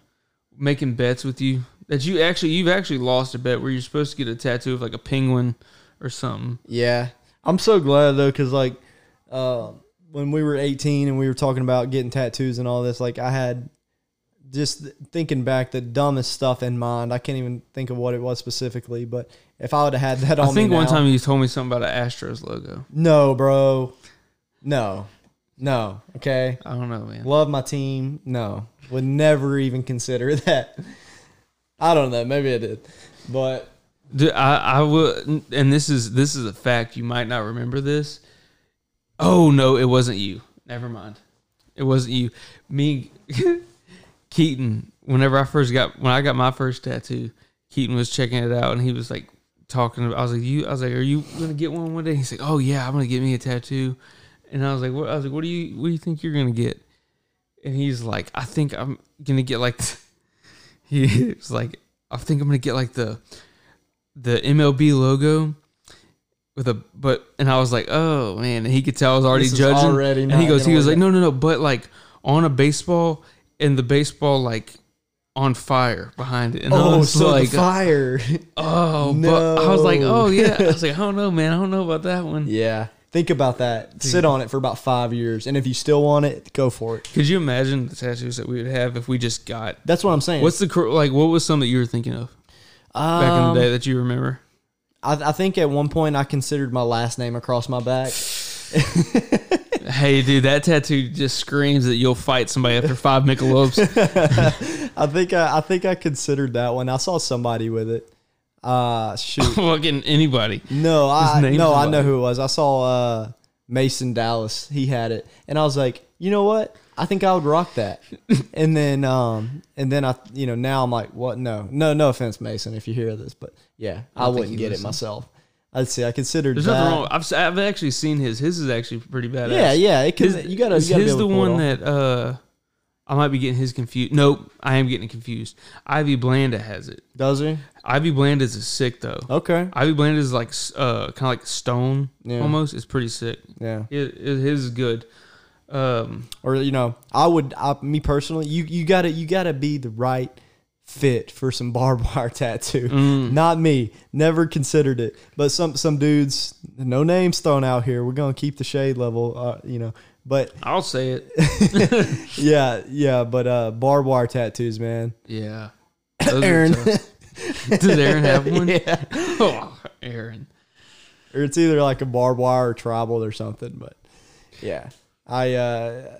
making bets with you that you actually you've actually lost a bet where you're supposed to get a tattoo of like a penguin or something. Yeah, I'm so glad though, because like uh, when we were 18 and we were talking about getting tattoos and all this, like I had just thinking back the dumbest stuff in mind. I can't even think of what it was specifically, but if I would have had that on I think one now- time you told me something about an Astros logo. no, bro, no, no, okay. I don't know, man. Love my team. No, would never even consider [laughs] that. I don't know. Maybe I did, but Dude, I, I would, and this is this is a fact. You might not remember this. Oh no, it wasn't you. Never mind. It wasn't you. Me, [laughs] Keaton. Whenever I first got when I got my first tattoo, Keaton was checking it out, and he was like talking. About, I was like, "You," I was like, "Are you gonna get one one day?" He's like, "Oh yeah, I'm gonna get me a tattoo." And I was like, "What?" I was like, "What do you What do you think you're gonna get?" And he's like, "I think I'm gonna get like." [laughs] He was like, "I think I'm gonna get like the." the MLB logo with a but and I was like, oh man, and he could tell I was already judging. already and he goes, he was like, no, no, no, but like on a baseball and the baseball like on fire behind it. And I oh, was so like, the fire. [laughs] oh, but I was like, oh yeah. I was like, [laughs] I don't know, man, I don't know about that one. yeah, think about that. Sit on it for about five years, and if you still want it, go for it. Could you imagine the tattoos that we would have if we just got? That's what I'm saying. What's the like? What was some that you were thinking of back in Um, the day that you remember? I, I think at one point I considered my last name across my back. [laughs] Hey, dude, that tattoo just screams that you'll fight somebody after five Michelobs. [laughs] I think I, I think I considered that one. I saw somebody with it. Uh shoot. [laughs] Fucking anybody. No, I no, I know who it was. I saw uh, Mason Dallas. He had it, and I was like, you know what? I think I would rock that. [laughs] and then, um, and then I, you know, now I'm like, what? No, no, no offense, Mason, if you hear this, but yeah, I, don't wouldn't get it myself. I'd say I considered There's that. nothing wrong. I've, I've actually seen his. His is actually pretty badass. Yeah, yeah. It can, His, you gotta, is you gotta his the to pull it one that uh, I might be getting his confused. Nope, I am getting confused. Ivy Blanda has it. does he? Ivy Blanda's is sick though. Okay, Ivy Blanda is like uh, kind of like stone Yeah. almost. It's pretty sick. yeah. It, it, his is good. Um, Or you know, I would, I, me personally, you, you gotta, you gotta be the right fit for some barbed [laughs] wire tattoo. mm, Not me. Never considered it. But some some dudes, no names thrown out here. We're gonna keep the shade level, uh, you know. But I'll say it. [laughs] yeah, yeah. But uh, barbed wire tattoos, man. Yeah. [coughs] Aaron. Does Aaron have [laughs] one? yeah. Oh, Aaron. Or it's either like a barbed wire or tribal or something. But yeah, I uh,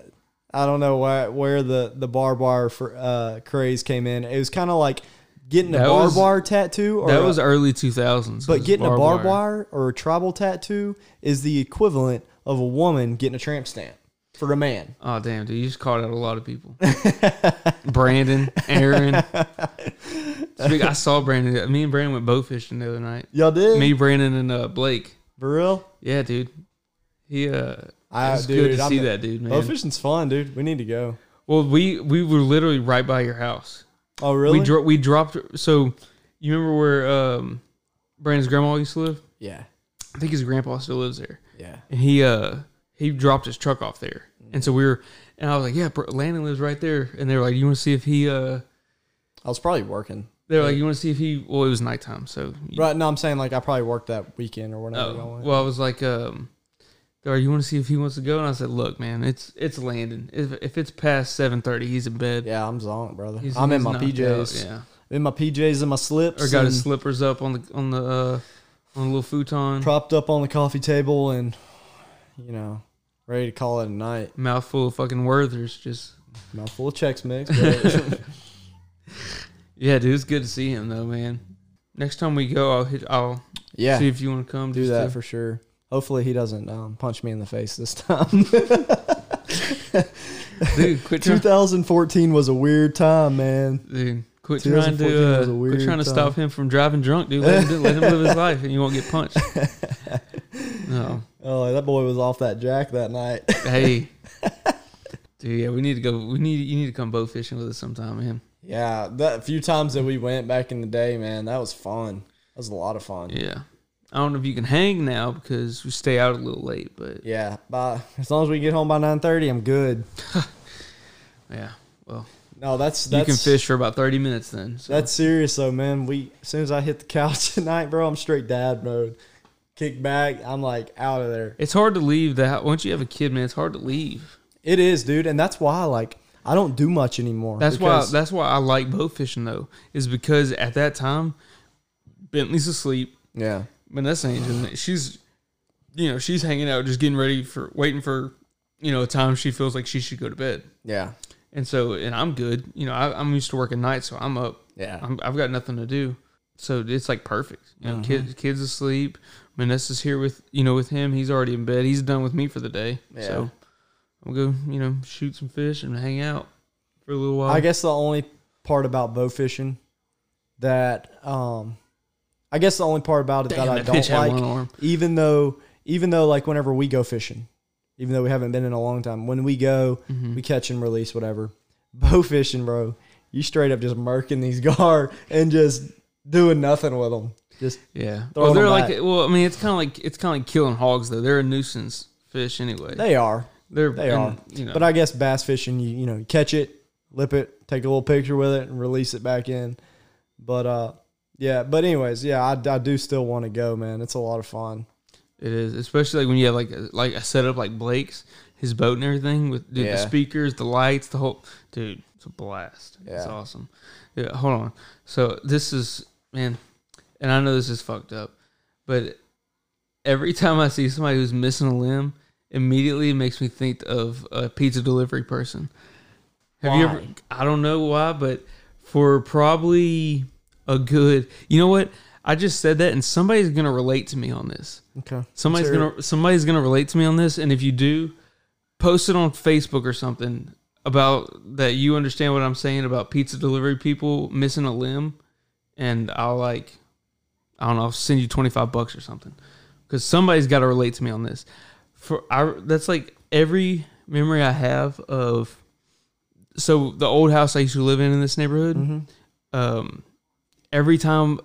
I don't know where where the the barbed wire for uh, craze came in. It was kind of like getting a That barbed was- wire tattoo. Or That a- was early 2000s. But was getting a barbed wire or a tribal tattoo is the equivalent of a woman getting a tramp stamp. for a man. Oh damn, dude! You just called out a lot of people. [laughs] Brandon, Aaron. [laughs] I saw Brandon. Me and Brandon went bow fishing the other night. Y'all did Me, Brandon, and uh, Blake. for real? Yeah, dude. He uh, I, it's good to I'm see the- that dude, man. Bow fishing's fun, dude. We need to go. Well, we we were literally right by your house. Oh, really? We dro- we dropped. So you remember where um, Brandon's grandma used to live? yeah, I think his grandpa still lives there. yeah. and he uh he dropped his truck off there and so we were and i was like yeah bro, landon lives right there and they were like you want to see if he uh I was probably working. they were like you want to see if he well it was nighttime so you, Right? No, I'm saying like I probably worked that weekend or whatever. oh, well i was like um like, you want to see if he wants to go and i said look man it's it's landon if, if it's past 7.30 he's in bed yeah, I'm zonked, brother. He's- I'm in my PJs. out, yeah In my PJs and my slips. or got his slippers up on the on the uh on the little futon propped up on the coffee table and you know ready to call it a night. mouthful of fucking Werther's just Mouthful of Chex Mix. [laughs] yeah dude it's good to see him though man next time we go i'll hit i'll yeah, see if you want to come do that to- for sure. Hopefully he doesn't um, punch me in the face this time. [laughs] Dude, quit 2014 was a weird time, man. dude, quit trying 2014 to uh, quit trying to time. stop him from driving drunk, dude. Let him, do- let him live his life, and you won't get punched. [laughs] No, Oh, that boy was off that jack that night. hey, [laughs] dude, yeah, we need to go. We need you need to come bow fishing with us sometime, man. yeah, that few times that we went back in the day, man, that was fun. That was a lot of fun. Yeah, I don't know if you can hang now because we stay out a little late, but Yeah, by as long as we get home by 9:30, I'm good. [laughs] yeah, well, No, that's that's you can fish for about thirty minutes then. So. That's serious though, man. We as soon as I hit the couch [laughs] tonight, bro, I'm straight dad mode. Kick back, I'm like out of there. it's hard to leave that once you have a kid, man. It's hard to leave. It is, dude, and that's why like I don't do much anymore. That's why. That's why I like boat fishing though, is because at that time, Bentley's asleep. yeah, Vanessa ain't doing it. She's, you know, she's hanging out, just getting ready for, waiting for, you know, a time she feels like she should go to bed. yeah, And so, and I'm good. You know, I, I'm used to working nights, so I'm up. yeah. I'm, I've got nothing to do. So it's like perfect. You know, Mm-hmm. kids, kids asleep. Vanessa's here with, you know, with him. He's already in bed. He's done with me for the day. Yeah. So we'll go, you know, shoot some fish and hang out for a little while. I guess the only part about bow fishing that um I guess the only part about it Damn, that I that don't like even though even though like whenever we go fishing, even though we haven't been in a long time, when we go, Mm-hmm. we catch and release whatever. [laughs] Bow fishing, bro, you straight up just murking these [laughs] gar and just doing nothing with them. Just Yeah. Well, they're like, back. well, I mean, it's kind of like it's kind of like killing hogs though. They're a nuisance fish anyway. they are, They're they and, are. You know, but I guess bass fishing, you you know, catch it, lip it, take a little picture with it, and release it back in. But uh, yeah. But anyways, yeah, I, I do still want to go, man. It's a lot of fun. it is, especially like when you have like a, like a setup like Blake's, his boat and everything with dude, Yeah. the speakers, the lights, the whole dude. It's a blast. It's awesome. Yeah. Hold on. So this is man, and I know this is fucked up, but every time I see somebody who's missing a limb, immediately it makes me think of a pizza delivery person. Have you ever? I don't know why, but for probably a good, you know what? I just said that, and somebody's gonna relate to me on this. Okay. Somebody's gonna somebody's gonna relate to me on this, and if you do, post it on Facebook or something about that you understand what I'm saying about pizza delivery people missing a limb, and I'll like, I don't know, I'll send you twenty five bucks or something, because somebody's got to relate to me on this. For I, that's like every memory I have of. So the old house I used to live in in this neighborhood, Mhm. um, every time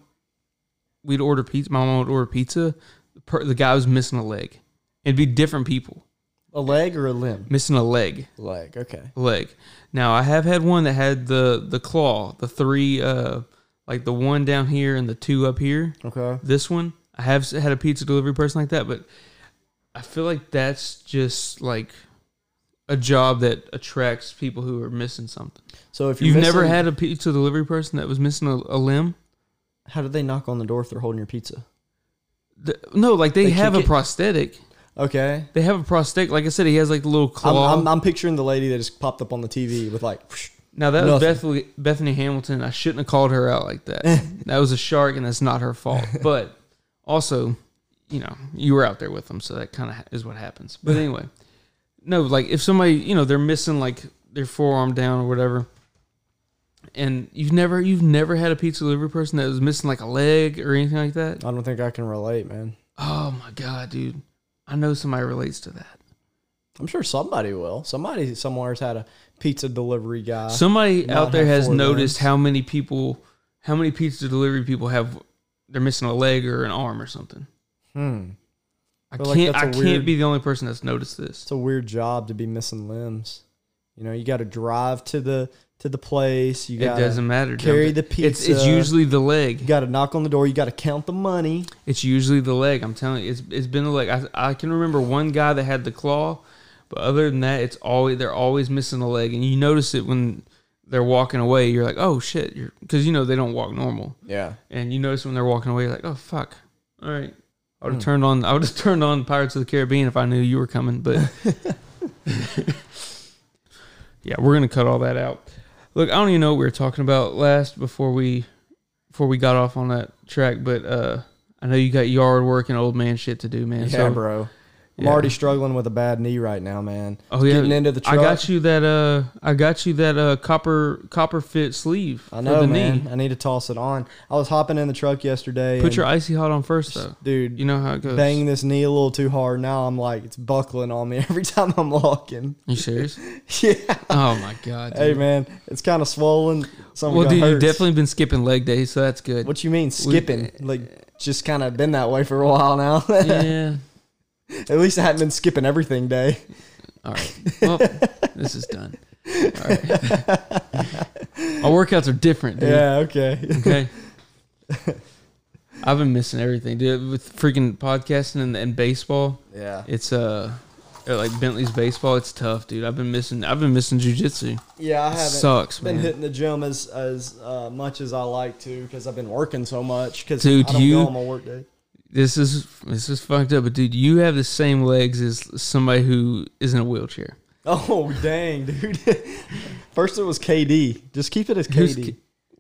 we'd order pizza, my mom would order pizza. The, per, the guy was missing a leg. It'd be different people A leg or a limb? missing a leg. Leg. Okay. Leg. Now I have had one that had the the claw, the three, uh, like the one down here and the two up here. Okay. This one, I have had a pizza delivery person like that, but I feel like that's just like a job that attracts people who are missing something. So if you're You've never had a pizza delivery person that was missing a, a limb? how did they knock on the door if they're holding your pizza? The- no, like they, They have a it? prosthetic. Okay. They have a prosthetic. Like I said, he has like the little I'm, claw. I'm, I'm picturing the lady that just popped up on the TV with like, [laughs] now that was. Bethany, Bethany Hamilton. I shouldn't have called her out like that. [laughs] that was a shark, and that's not her fault. [laughs] But also, you know, you were out there with them, so that kind of is what happens. But anyway, no, like if somebody, you know, they're missing like their forearm down or whatever, and you've never you've never had a pizza delivery person that was missing like a leg or anything like that. I don't think I can relate, man. Oh my god, dude! I know somebody relates to that. I'm sure somebody will. Somebody somewhere's had a pizza delivery guy. Somebody out there has noticed how many people, how many pizza delivery people have they're missing a leg or an arm or something. hmm. I Feel like can't. that's I a can't be the only person that's noticed this. It's a weird job to be missing limbs. You know, you got to drive to the to the place. You It got doesn't matter. carry Joe. the It's it's usually the leg. You got to knock on the door. You got to count the money. It's usually the leg. I'm telling you, it's it's been the leg. I I can remember one guy that had the claw, but other than that, it's always they're always missing a leg, and you notice it when they're walking away. You're like, oh shit, because you know they don't walk normal, Yeah. and you notice when they're walking away, you're like, oh fuck, all right. I would have Hmm. turned on. I would have [laughs] turned on Pirates of the Caribbean if I knew you were coming. But [laughs] yeah, we're gonna cut all that out. Look, I don't even know what we were talking about last before we before we got off on that track. But uh, I know you got yard work and old man shit to do, man. Yeah, so, bro. I'm yeah. already struggling with a bad knee right now, man. Oh yeah, Getting into the truck. I got you that. Uh, I got you that uh copper copper fit sleeve. I for know, the man. Knee. I need to toss it on. I was hopping in the truck yesterday. Put your icy hot on first, though. dude. You know how it goes. banging this knee a little too hard. Now I'm like it's buckling on me [laughs] every time I'm walking. You serious? [laughs] yeah. oh my god. Dude. Hey man, it's kind of swollen. Some well, dude, hurts. you've definitely been skipping leg days, so that's good. What you mean skipping? like just kind of been that way for a while now. [laughs] yeah. [laughs] At least I hadn't been skipping everything day. All right. Well, this is done. All right. [laughs] Our workouts are different, dude. Yeah. Okay. Okay. [laughs] I've been missing everything, dude. With freaking podcasting and, and baseball, yeah. it's uh, like Bentley's baseball. It's tough, dude. I've been missing. I've been missing jujitsu. Yeah. I It haven't sucks, man. been man. hitting the gym as as uh, much as I like to because I've been working so much. Because Dude, I don't you- go on my work day. This is this is fucked up, but dude, you have the same legs as somebody who is in a wheelchair. Oh dang, dude! [laughs] First it was KD. Just keep it as KD. K-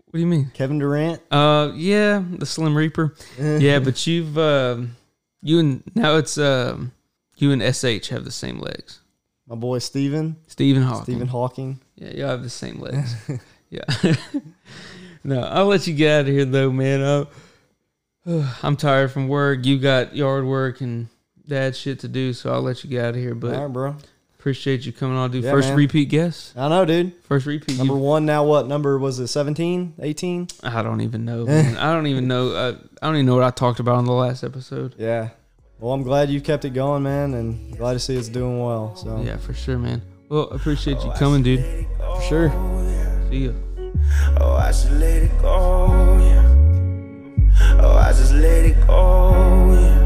What do you mean? Kevin Durant. Uh, yeah, the Slim Reaper. [laughs] yeah, but you've um, you and now it's um, you and SH have the same legs. My boy Steven. Stephen Hawking. Stephen Hawking. Yeah, y'all have the same legs. [laughs] yeah. no, I'll let you get out of here though, man. Uh, [sighs] I'm tired from work. You got yard work and dad shit to do, so I'll let you get out of here. But All right, bro. appreciate you coming on, dude. Yeah, First man. repeat guest. I know, dude. First repeat. Number You, one now. What number was it? 17? 18? I don't even know. [laughs] Man. I don't even know. Uh, I don't even know what I talked about on the last episode. Yeah. Well, I'm glad you kept it going, man, and glad to see it's doing well. So Yeah, for sure, man. Well, appreciate you coming, dude. for sure. See you. Oh, I should let it go, yeah. Oh, I just let it go, yeah.